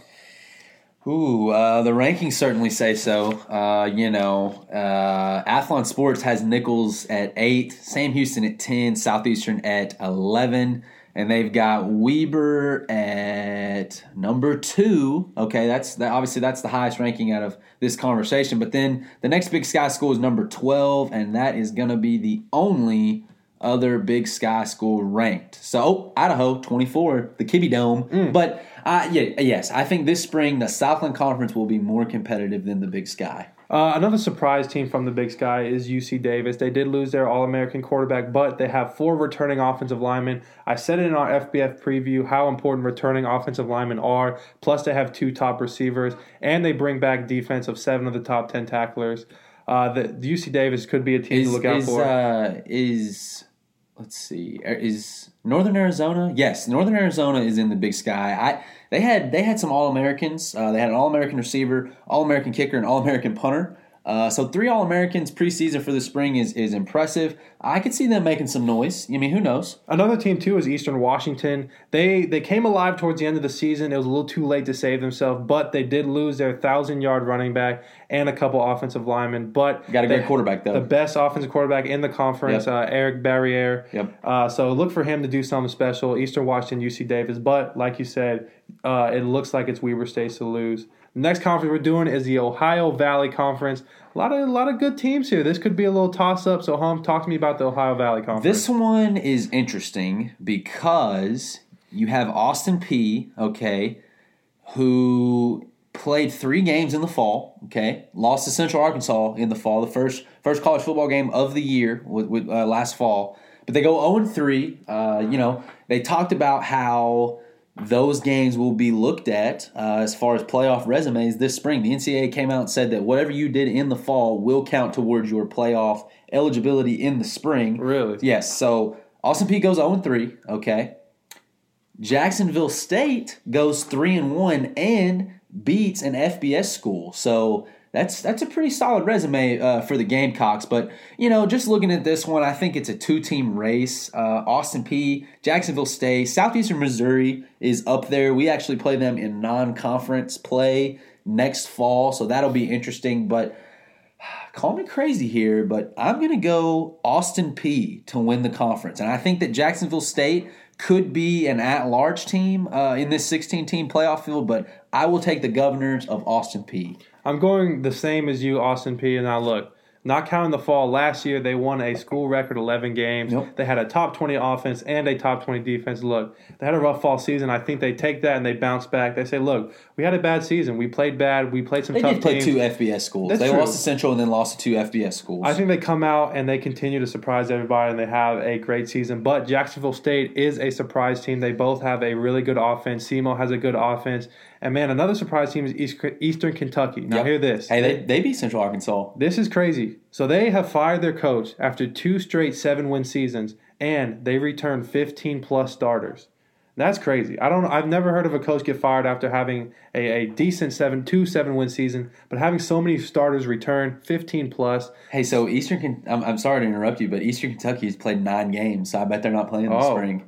Ooh, uh, the rankings certainly say so. Uh, you know, uh, Athlon Sports has Nicholls at eight, Sam Houston at ten, Southeastern at eleven, and they've got Weber at number two. Okay, that's that. Obviously, that's the highest ranking out of this conversation. But then the next Big Sky school is number twelve, and that is going to be the only other Big Sky school ranked. So oh, Idaho, 24, the Kibbie Dome. But uh, yeah, yes, I think this spring the Southland Conference will be more competitive than the Big Sky. Uh, another surprise team from the Big Sky is UC Davis. They did lose their All American quarterback, but they have four returning offensive linemen. I said it in our FBF preview how important returning offensive linemen are. Plus, they have two top receivers, and they bring back defense of seven of the top 10 tacklers. Uh, the, the UC Davis could be a team Is to look out is, for. uh, is let's see er, is Northern Arizona? Yes, Northern Arizona is in the Big Sky. I they had they had some All Americans. Uh, they had an All American receiver, All American kicker, and All American punter. Uh, so three All Americans preseason for the spring is is impressive. I could see them making some noise. I mean, who knows? Another team too is Eastern Washington. They they came alive towards the end of the season. It was a little too late to save themselves, but they did lose their thousand yard running back and a couple offensive linemen. But Got a great quarterback though. the best offensive quarterback in the conference, Yep. uh, Eric Barriere. Yep. Uh, so look for him to do something special. Eastern Washington, UC Davis. But like you said, uh, it looks like it's Weber State to lose. Next conference we're doing is the Ohio Valley Conference. A lot of a lot of good teams here. This could be a little toss up. So, Hum, talk to me about the Ohio Valley Conference. This one is interesting because you have Austin Peay, okay, who played three games in the fall, okay, lost to Central Arkansas in the fall, the first first college football game of the year with, with uh, last fall. But they go 0 3. Uh, you know, they talked about how those games will be looked at uh, as far as playoff resumes this spring. The NCAA came out and said that whatever you did in the fall will count towards your playoff eligibility in the spring. Really? Yes. So Austin Peay goes 0 3. Okay. Jacksonville State goes 3 and 1 and beats an FBS school. So that's that's a pretty solid resume uh, for the Gamecocks. But you know, just looking at this one, I think it's a two-team race. Uh, Austin Peay, Jacksonville State, Southeastern Missouri is up there. We actually play them in non-conference play next fall, so that'll be interesting. But (sighs) call me crazy here, but I'm going to go Austin Peay to win the conference. And I think that Jacksonville State could be an at large team uh, in this 16 team playoff field, but I will take the governors of Austin Peay. I'm going the same as you, Austin Peay. And now look, not counting the fall, last year they won a school record 11 games. Yep. They had a top 20 offense and a top 20 defense. Look, they had a rough fall season. I think they take that and they bounce back. They say, look, we had a bad season. We played bad. We played some They tough did play teams. two FBS schools. That's they true. lost to Central and then lost to two FBS schools. I think they come out and they continue to surprise everybody and they have a great season. But Jacksonville State is a surprise team. They both have a really good offense. SEMO has a good offense. And man, another surprise team is East, Eastern Kentucky. Now, Yep. hear this. hey, they, they beat Central Arkansas. This is crazy. So they have fired their coach after two straight seven win seasons, and they returned 15 plus starters. That's crazy. I don't. I've never heard of a coach get fired after having a, a decent seven two seven win season, but having so many starters return 15 plus. Hey, so Eastern, I'm, I'm sorry to interrupt you, but Eastern Kentucky has played nine games, so I bet they're not playing in the Oh. spring.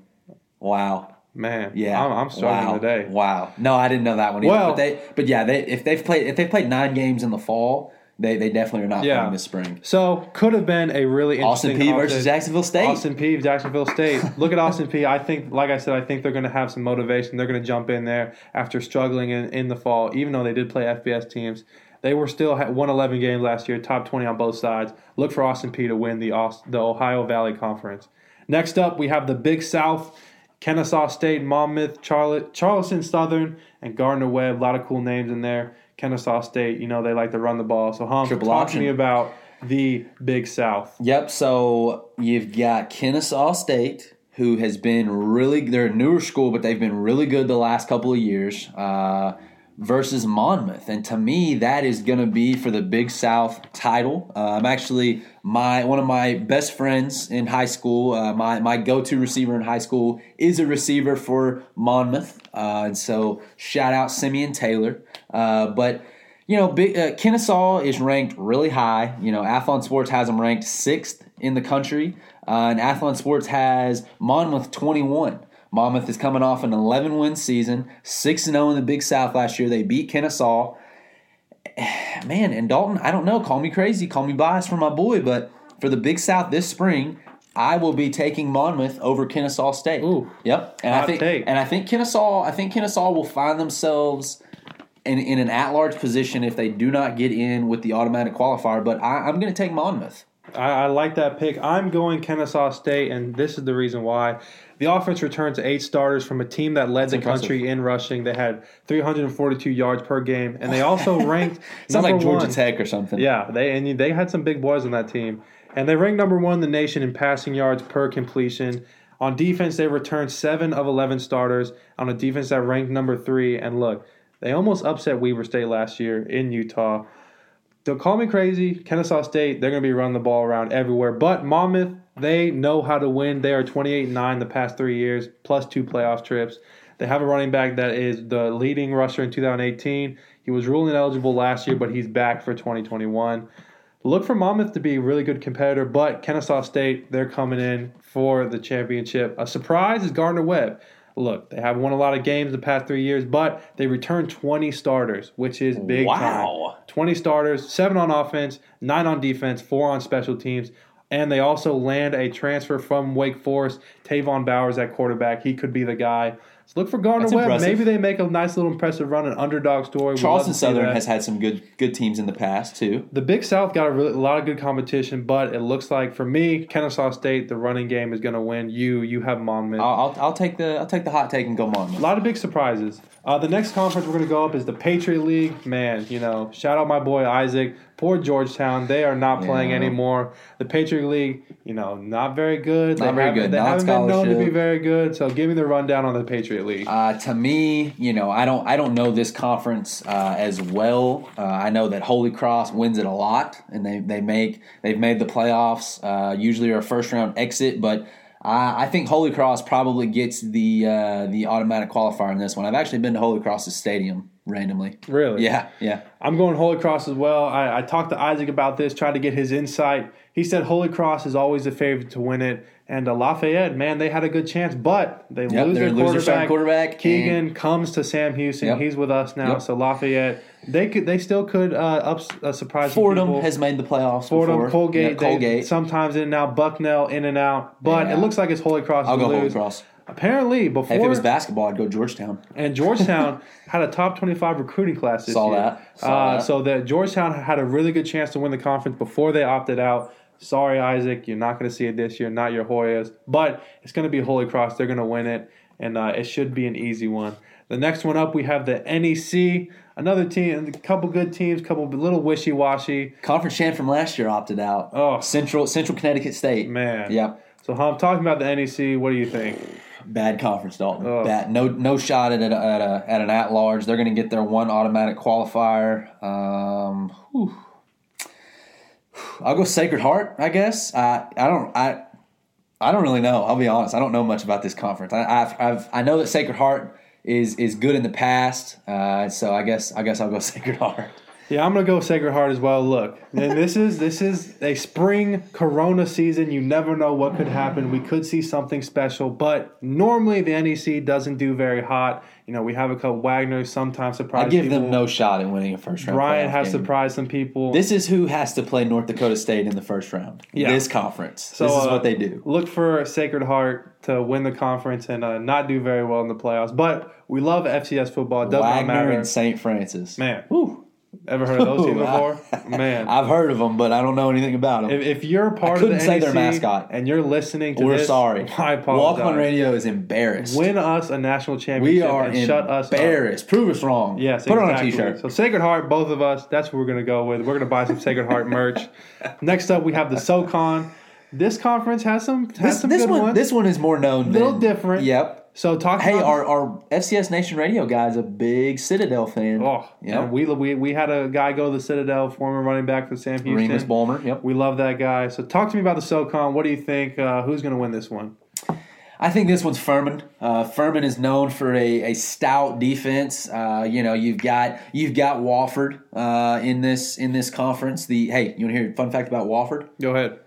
Wow. Man, Yeah, I'm, I'm struggling wow. today. Wow, no, I didn't know that one. Either. Well- but they, but yeah, they if they've played if they've played nine games in the fall, they they definitely are not Yeah. playing this spring. So could have been a really Austin interesting P versus. Jacksonville State. Austin (laughs) P, Jacksonville State. Look at Austin Peay. I think, like I said, I think they're going to have some motivation. They're going to jump in there after struggling in, in the fall, even though they did play FBS teams. They were still had won 11 games last year, top 20 on both sides. Look for Austin Peay to win the the Ohio Valley Conference. Next up, we have the Big South. Kennesaw State, Monmouth, Charlotte, Charleston Southern, and Gardner Webb. A lot of cool names in there. Kennesaw State, you know, they like to run the ball. So, Hum, Triple talk option. to me about the Big South. Yep. So you've got Kennesaw State, who has been really they're a newer school, but they've been really good the last couple of years. Uh, versus Monmouth, and to me, that is going to be for the Big South title. Uh, I'm actually my one of my best friends in high school. Uh, my my go to receiver in high school is a receiver for Monmouth, uh, and so shout out Simeon Taylor. Uh, but you know, big, uh, Kennesaw is ranked really high. You know, Athlon Sports has them ranked sixth in the country, uh, and Athlon Sports has Monmouth 21. Monmouth is coming off an 11 win season, 6 0 in the Big South last year. They beat Kennesaw. (sighs) Man, and Dalton, I don't know, call me crazy, call me biased for my boy, but for the Big South this spring, I will be taking Monmouth over Kennesaw State. Ooh. Yep. And I think take. and I think Kennesaw I think Kennesaw will find themselves in, in an at large position if they do not get in with the automatic qualifier. But I, I'm going to take Monmouth. I, I like that pick. I'm going Kennesaw State, and this is the reason why. The offense returned to eight starters from a team that led the impressive. country in rushing. They had 342 yards per game, and they also (laughs) ranked Sounds like Georgia one. Tech or something. Yeah, they and they had some big boys on that team, and they ranked number one in the nation in passing yards per completion. On defense, they returned seven of 11 starters on a defense that ranked number three. And look, they almost upset Weber State last year in Utah. Don't call me crazy. Kennesaw State, they're going to be running the ball around everywhere. But Monmouth, they know how to win. They are 28 9 the past three years, plus two playoff trips. They have a running back that is the leading rusher in 2018. He was ruled ineligible last year, but he's back for 2021. Look for Monmouth to be a really good competitor, but Kennesaw State, they're coming in for the championship. A surprise is Gardner Webb. Look, they have won a lot of games the past three years, but they returned 20 starters, which is big Wow. time. 20 starters, seven on offense, nine on defense, four on special teams. And they also land a transfer from Wake Forest, Tavon Bowers at quarterback. He could be the guy. So look for Gardner That's Webb. impressive. Maybe they make a nice little impressive run, an underdog story. Charleston Southern has had some good good teams in the past too. The Big South got a, really, a lot of good competition, but it looks like for me, Kennesaw State, the running game is going to win. You, you have Monmouth. I'll, I'll, I'll take the I'll take the hot take and go A lot of big surprises. Uh, the next conference we're going to go up is the Patriot League. Man, you know, shout out my boy Isaac. Poor Georgetown. They are not playing Yeah. anymore. The Patriot League, you know, not very good. Not they very good. They haven't been known to be very good. So give me the rundown on the Patriot League. Uh, to me, you know, I don't I don't know this conference uh, as well. Uh, I know that Holy Cross wins it a lot, and they they make they've made the playoffs. Uh, usually, are a first round exit, but. I I think Holy Cross probably gets the uh, the automatic qualifier in this one. I've actually been to Holy Cross's stadium randomly. Really? Yeah, yeah. I'm going Holy Cross as well. I, I talked to Isaac about this, tried to get his insight. He said Holy Cross is always the favorite to win it. And uh, Lafayette, man, they had a good chance, but they Yep, lose their quarterback. quarterback, Keegan comes to Sam Houston. Yep. He's with us now. Yep. So Lafayette, they could, they still could uh, up uh, surprise Fordham people. has made the playoffs Fordham, before. Colgate, Yeah, Colgate. sometimes in and out. Bucknell in and out, but Yeah. it looks like it's Holy Cross. I'll go Holy lose. Cross. Apparently, before if it was basketball, I'd go Georgetown. and Georgetown (laughs) had a top 25 recruiting class this Saw year. that. Saw uh, that. So that Georgetown had a really good chance to win the conference before they opted out. Sorry, Isaac, you're not going to see it this year. Not your Hoyas, but it's going to be Holy Cross. They're going to win it, and uh, it should be an easy one. The next one up, we have the NEC. Another team, a couple good teams, couple little wishy washy. Conference champ from last year opted out. Oh. Central Central Connecticut State. Man, Yep. So I'm talking about the NEC. What do you think? Bad conference, Dalton. Ugh. Bad. No, no shot at a, at, a, at an at large. They're going to get their one automatic qualifier. Um, whew. I'll go Sacred Heart. I guess. I I don't I I don't really know. I'll be honest. I don't know much about this conference. I I've, I've I know that Sacred Heart is is good in the past. Uh, so I guess I guess I'll go (laughs) Sacred Heart. Yeah, I'm gonna go Sacred Heart as well. Look, and this is this is a spring Corona season. You never know what could happen. We could see something special, but normally the NEC doesn't do very hot. You know, we have a couple Wagner sometimes surprise. I give people. them no shot at winning a first round. Bryant has game. surprised some people. This is who has to play North Dakota State in the first round. Yeah. This conference. So, this is uh, what they do. Look for Sacred Heart to win the conference and uh, not do very well in the playoffs. But we love FCS football. It does Wagner and St. Francis. Man, Whew. Ever heard of those teams Ooh, I- before? (laughs) Man, I've heard of them, but I don't know anything about them. If, if you're part of couldn't the say NEC their mascot. and you're listening to We're this, sorry. (laughs) I apologize. Walk on Radio is embarrassed. Win us a national championship. we are and shut us up. embarrassed. Prove us wrong. Yes, Put exactly. on a t-shirt. So Sacred Heart, both of us. That's what we're gonna go with. We're gonna buy some Sacred Heart (laughs) merch. Next up, we have the SoCon. This conference has some has This, some this good one, ones. this one is more known. A little than, different. Yep. So talk. Hey, about our, our FCS Nation Radio guy's a big Citadel fan. oh, yeah. we, we we had a guy go to the Citadel, former running back for Sam Houston. Remus Bulmer. Yep. We love that guy. So talk to me about the SoCon. What do you think? Uh, who's gonna win this one? I think this one's Furman. Uh, Furman is known for a, a stout defense. Uh, you know, you've got you've got Wofford uh, in this in this conference. The hey, you want to hear a fun fact about Wofford? Go ahead.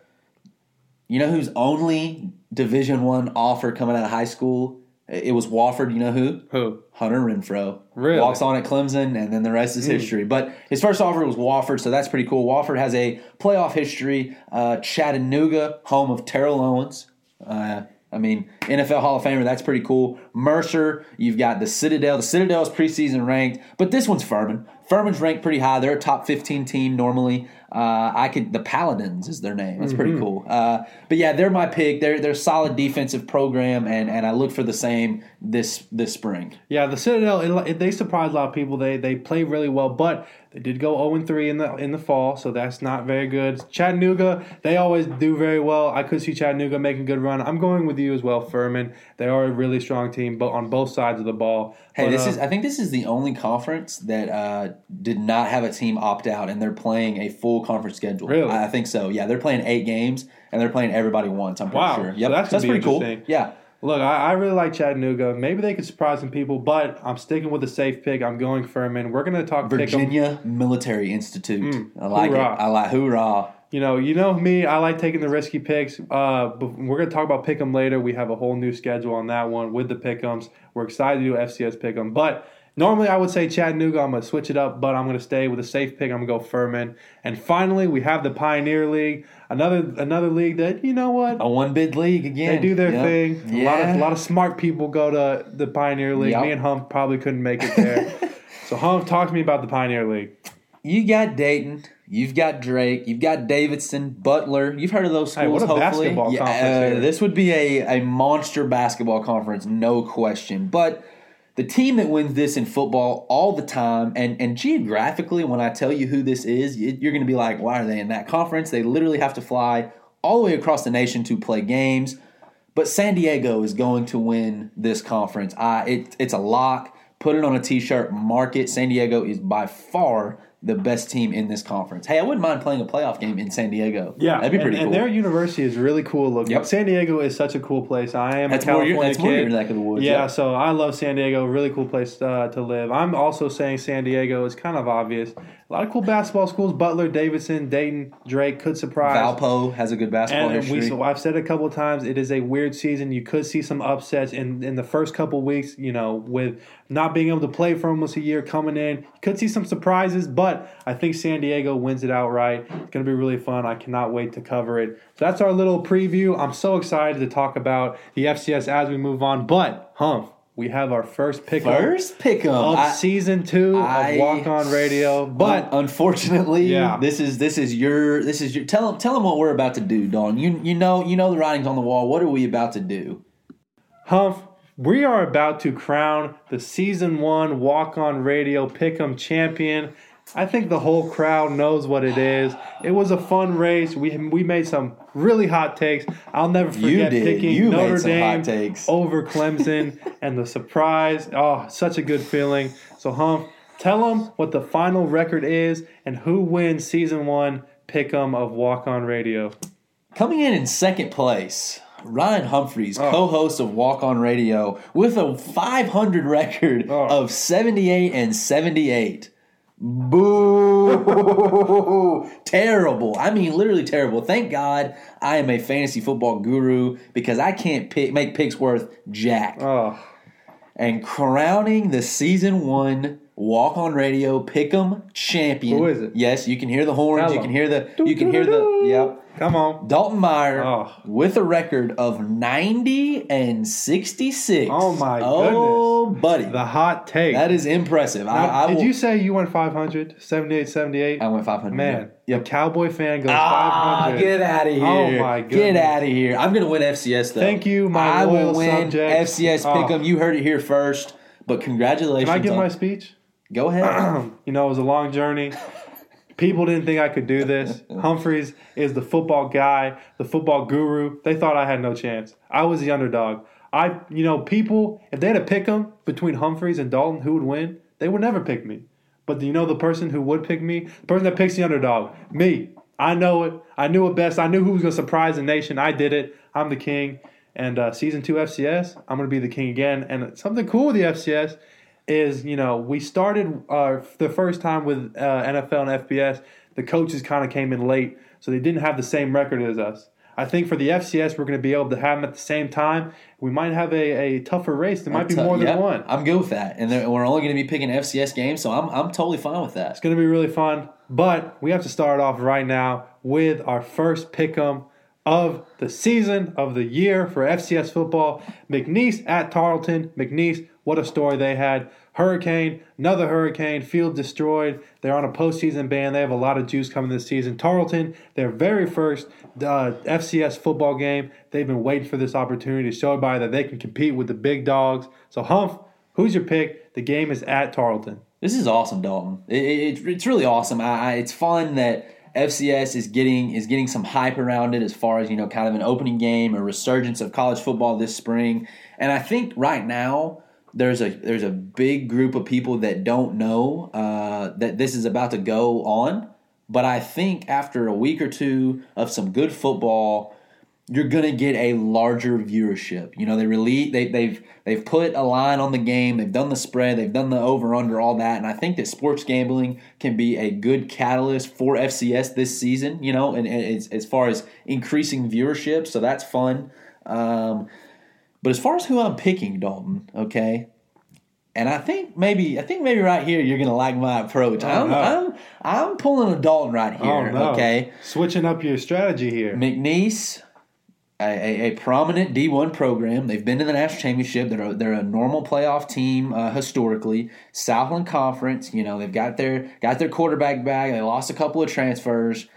You know who's only Division One offer coming out of high school? It was Wofford. You know who? Who? Hunter Renfrow. Really? Walks on at Clemson, and then the rest is history. But his first offer was Wofford, so that's pretty cool. Wofford has a playoff history. Uh, Chattanooga, home of Terrell Owens. Uh, I mean, NFL Hall of Famer, that's pretty cool. Mercer. You've got the Citadel. The Citadel is preseason ranked, but this one's Furman. Furman's ranked pretty high. They're a top 15 team normally. Uh, I could the Paladins is their name. That's Mm-hmm. pretty cool. Uh, but yeah, they're my pick. They're they're solid defensive program, and and I look for the same this this spring. Yeah, the Citadel it, it- they surprised a lot of people. They they play really well, but they did go 0 3 in the in the fall, so that's not very good. Chattanooga, they always do very well. I could see Chattanooga making a good run. I'm going with you as well, Furman. They are a really strong team, but on both sides of the ball. Hey, But, this uh, is I think this is the only conference that uh, did not have a team opt out, and they're playing a full conference schedule. Really? I I think so. Yeah, they're playing eight games, and they're playing everybody once. I'm pretty Wow. sure. So that's that's pretty cool. Yeah. Look, I, I really like Chattanooga. Maybe they could surprise some people, but I'm sticking with the safe pick. I'm going Furman. We're gonna talk pick 'em. Virginia Military Institute. I like Mm. Hoorah. it. I like hoorah. You know, you know me. I like taking the risky picks. Uh, but we're gonna talk about pick'em later. We have a whole new schedule on that one with the pick'ems. We're excited to do FCS pick'em, but normally I would say Chattanooga. I'm gonna switch it up, but I'm gonna stay with a safe pick. I'm gonna go Furman. And finally, we have the Pioneer League, another another league that you know what A one bid league again. they do their Yep. thing. A lot of a lot of smart people go to the Pioneer League. Yep. Me and Humph probably couldn't make it there. (laughs) so Humph, talk to me about the Pioneer League. You got Dayton. You've got Drake. You've got Davidson, Butler. You've heard of those Hey, schools. what a hopefully, basketball Yeah, conference uh, this would be a, a monster basketball conference, no question. But the team that wins this in football all the time, and and geographically, when I tell you who this is, you- you're going to be like, why are they in that conference? They literally have to fly all the way across the nation to play games. But San Diego is going to win this conference. I it, it's a lock. Put it on a T-shirt. Mark it. San Diego is by far the best team in this conference. Hey, I wouldn't mind playing a playoff game in San Diego. Yeah, that'd be pretty and, cool. And their university is really cool looking. Yep. San Diego is such a cool place. I am that's a California your, that's more kid. your neck of the woods. yeah, so I love San Diego. Really cool place uh, to live. I'm also saying San Diego is kind of obvious. A lot of cool basketball schools: Butler, Davidson, Dayton, Drake could surprise. Valpo has a good basketball And history. we, so I've said a couple of times. It is a weird season. You could see some upsets in, in the first couple weeks. You know, with not being able to play for almost a year coming in, you could see some surprises. But I think San Diego wins it outright. It's going to be really fun. I cannot wait to cover it. So that's our little preview. I'm so excited to talk about the FCS as we move on. But Humph, we have our first pick First pick of I- season two I- of Walk On Radio. But unfortunately, Yeah. this is this is your this is your tell them tell them what we're about to do, Don. You you know you know the writing's on the wall. What are we about to do? Humph, we are about to crown the season one walk on radio pick'em champion. I think the whole crowd knows what it is. It was a fun race. We we made some really hot takes. I'll never forget picking You Notre some Dame hot takes. over (laughs) Clemson and the surprise. Oh, such a good feeling. So, Humph, tell them what the final record is and who wins season one pick'em of Walk On Radio. Coming in in second place, Ryan Humphreys, Oh. co-host of Walk On Radio, with a 500 record Oh. of 78 and 78. Boo! (laughs) terrible. I mean, literally terrible. Thank God I am a fantasy football guru because I can't pick, make picks worth jack. Oh, and crowning the season one Walk on Radio Pick'em champion. Who is it? Yes, you can hear the horns. Tell you 'em. can hear the. You can hear the. Yep. come on. Dalton Meyer Oh. with a record of 90 and 66. Oh, my goodness. Oh, buddy. The hot take. that is impressive. I, Now, I did will- you say you went 500? 78, 78? I went 500. Man, Yep. the Cowboy fan goes Ah, 500. get out of here. Oh, my goodness. Get goodness. out of here. I'm going to win FCS, though. Thank you, my I will loyal win subjects. FCS Oh. Pick'em. You heard it here first. But congratulations. Can I give on- my speech? Go ahead. (clears throat) you know, it was a long journey. People didn't think I could do this. Humphreys is the football guy, the football guru. They thought I had no chance. I was the underdog. I, you know, people, if they had to pick them between Humphreys and Dalton, who would win? They would never pick me. But do you know the person who would pick me? The person that picks the underdog. Me. I know it. I knew it best. I knew who was going to surprise the nation. I did it. I'm the king. And uh, season two FCS, I'm going to be the king again. And something cool with the FCS is, you know, we started uh, the first time with uh, NFL and FBS. The coaches kind of came in late, so they didn't have the same record as us. I think for the FCS, we're going to be able to have them at the same time. We might have a, a tougher race. There might be T- more than one. I'm good with that, and we're only going to be picking FCS games, so I'm I'm totally fine with that. It's going to be really fun. But we have to start off right now with our first pick 'em of the season of the year for FCS football. McNeese at Tarleton. McNeese, what a story they had. Hurricane, another hurricane, field destroyed. They're on a postseason ban. They have a lot of juice coming this season. Tarleton, their very first uh, FCS football game. They've been waiting for this opportunity to show everybody that they can compete with the big dogs. So, Humph, who's your pick? The game is at Tarleton. This is awesome, Dalton. It, it, it's really awesome. I, I, it's fun that FCS is getting is getting some hype around it as far as you know, kind of an opening game, a resurgence of college football this spring. And I think right now there's a there's a big group of people that don't know uh, that this is about to go on. But I think after a week or two of some good football, you're gonna get a larger viewership. You know, they release they they've they've put a line on the game, they've done the spread, they've done the over under, all that, and I think that sports gambling can be a good catalyst for FCS this season. You know, and, and as, as far as increasing viewership, so that's fun. Um, but as far as who I'm picking, Dalton, okay, and I think maybe I think maybe right here you're gonna like my approach. Oh, I'm. I'm I'm pulling a Dalton right here. Oh, no. Okay, Switching up your strategy here. McNeese, a, a, a prominent D1 program. They've been to the national championship. They're a, they're a normal playoff team uh, historically. Southland Conference. You know they've got their got their quarterback back. They lost a couple of transfers.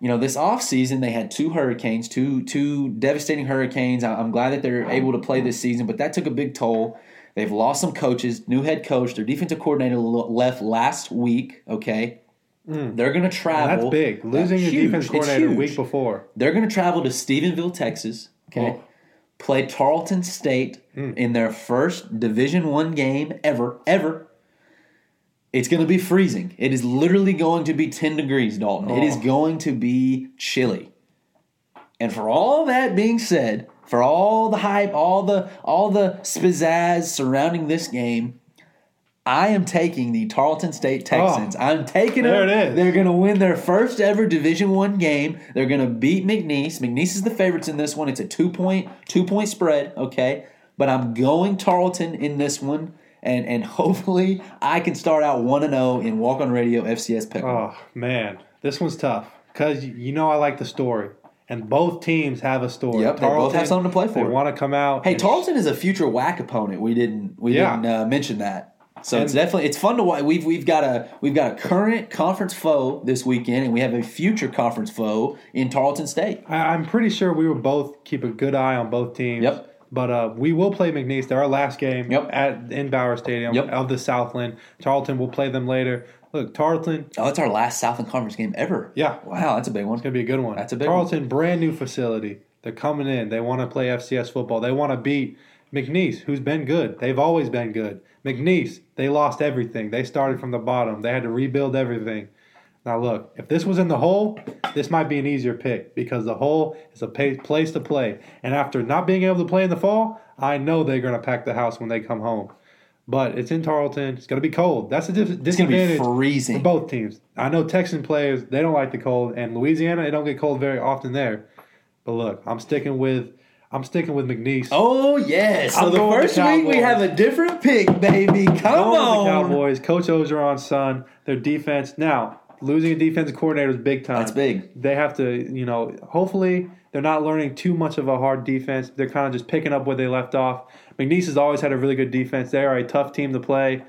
You know this offseason they had two hurricanes, two two devastating hurricanes. I'm glad that they're able to play this season, but that took a big toll. They've lost some coaches, new head coach. Their defensive coordinator left last week. Okay, hmm. they're going to travel. That's big. Losing your defense coordinator week before. They're going to travel to Stephenville, Texas. Okay, Oh. play Tarleton State hmm. in their first Division One game ever, ever. It's going to be freezing. It is literally going to be ten degrees, Dalton. It is Oh. going to be chilly. And for all that being said, for all the hype, all the all the spizzazz surrounding this game, I am taking the Tarleton State oh. Texans. I'm taking Oh. There them. it is. They're going to win their first ever Division One game. They're going to beat McNeese. McNeese is the favorites in this one. It's a two point two point spread. Okay, but I'm going Tarleton in this one, and and hopefully I can start out one and zero in Walk on Radio FCS pick. Oh man, this one's tough because you know I like the story, and both teams have a story. Yep, they both have something to play for. They want to come out. Hey, and Tarleton is a future WAC opponent. We didn't we Yeah. didn't uh, mention that. So it's definitely it's fun to watch. We've we've got a we've got a current conference foe this weekend, and we have a future conference foe in Tarleton State. I, I'm pretty sure we will both keep a good eye on both teams. Yep. But uh, we will play McNeese. They're our last game Yep. at in Bowers Stadium Yep. of the Southland. Tarleton will play them later. Look, Tarleton, Oh, that's our last Southland Conference game ever. yeah, Wow, that's a big one. It's gonna be a good one. That's a big Tarleton, brand new facility. They're coming in. They want to play FCS football. They want to beat McNeese, who's been good. They've always been good. McNeese, they lost everything. They started from the bottom. They had to rebuild everything. Now look, if this was in the hole, this might be an easier pick because the hole is a pa- place to play. And after not being able to play in the fall, I know they're going to pack the house when they come home. But it's in Tarleton. It's going to be cold. That's a dis- disadvantage be freezing. for both teams. I know Texan players they don't like the cold, and Louisiana it don't get cold very often there. But look, I'm sticking with I'm sticking with McNeese. Oh yes. So I'm the first the week we have a different pick, baby. Come on. the Cowboys. Coach Ogeron's son. Their defense now losing a defensive coordinator is big time. That's big. They have to, you know, hopefully they're not learning too much of a hard defense. They're kind of just picking up where they left off. McNeese has always had a really good defense. They are a tough team to play,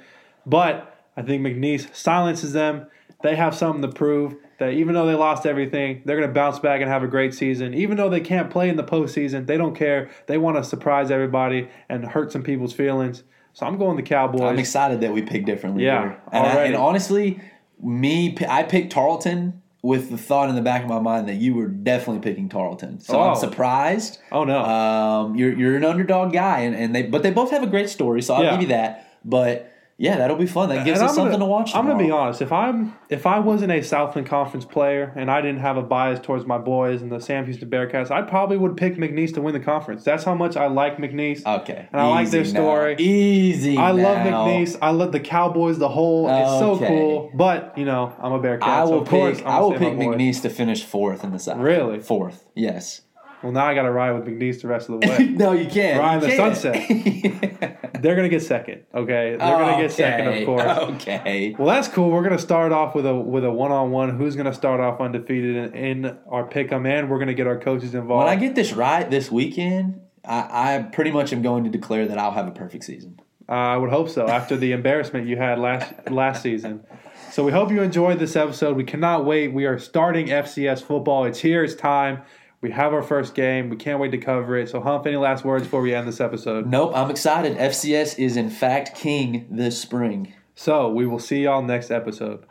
but I think McNeese silences them. They have something to prove that even though they lost everything, they're going to bounce back and have a great season. Even though they can't play in the postseason, they don't care. They want to surprise everybody and hurt some people's feelings. So I'm going the Cowboys. I'm excited that we picked differently. Yeah, here. And, I- and honestly, me, I picked Tarleton with the thought in the back of my mind that you were definitely picking Tarleton. So I'm Oh. surprised. oh no. Um, you're you're an underdog guy, and, and they but they both have a great story, so I'll Yeah. give you that. But yeah, that'll be fun. That gives And us gonna- something to watch. I'm gonna be honest. If I'm if I wasn't a Southland Conference player and I didn't have a bias towards my boys and the Sam Houston Bearcats, I probably would pick McNeese to win the conference. That's how much I like McNeese. Okay, And I like their now. story. Easy. I love. McNeese. I love the Cowboys. The whole it's so cool. But you know, I'm a Bearcat. I so will of pick. I will pick. McNeese to finish fourth in the South. Really? Fourth. Yes. Well, now I got to ride with McNeese the rest of the way. (laughs) no, you can't. Ride You the can't. sunset. (laughs) They're gonna get second. Okay, they're gonna get second, of course. Okay. Well, that's cool. We're gonna start off with a with a one on one. Who's gonna start off undefeated in, in our pick'em, and we're gonna get our coaches involved. When I get this right this weekend, I, I pretty much am going to declare that I'll have a perfect season. Uh, I would hope so after the embarrassment you had last last season. So we hope you enjoyed this episode. We cannot wait. We are starting FCS football. It's here. It's time. We have our first game. We can't wait to cover it. So, Humph, any last words before we end this episode? Nope, I'm excited. FCS is in fact king this spring. So, we will see y'all next episode.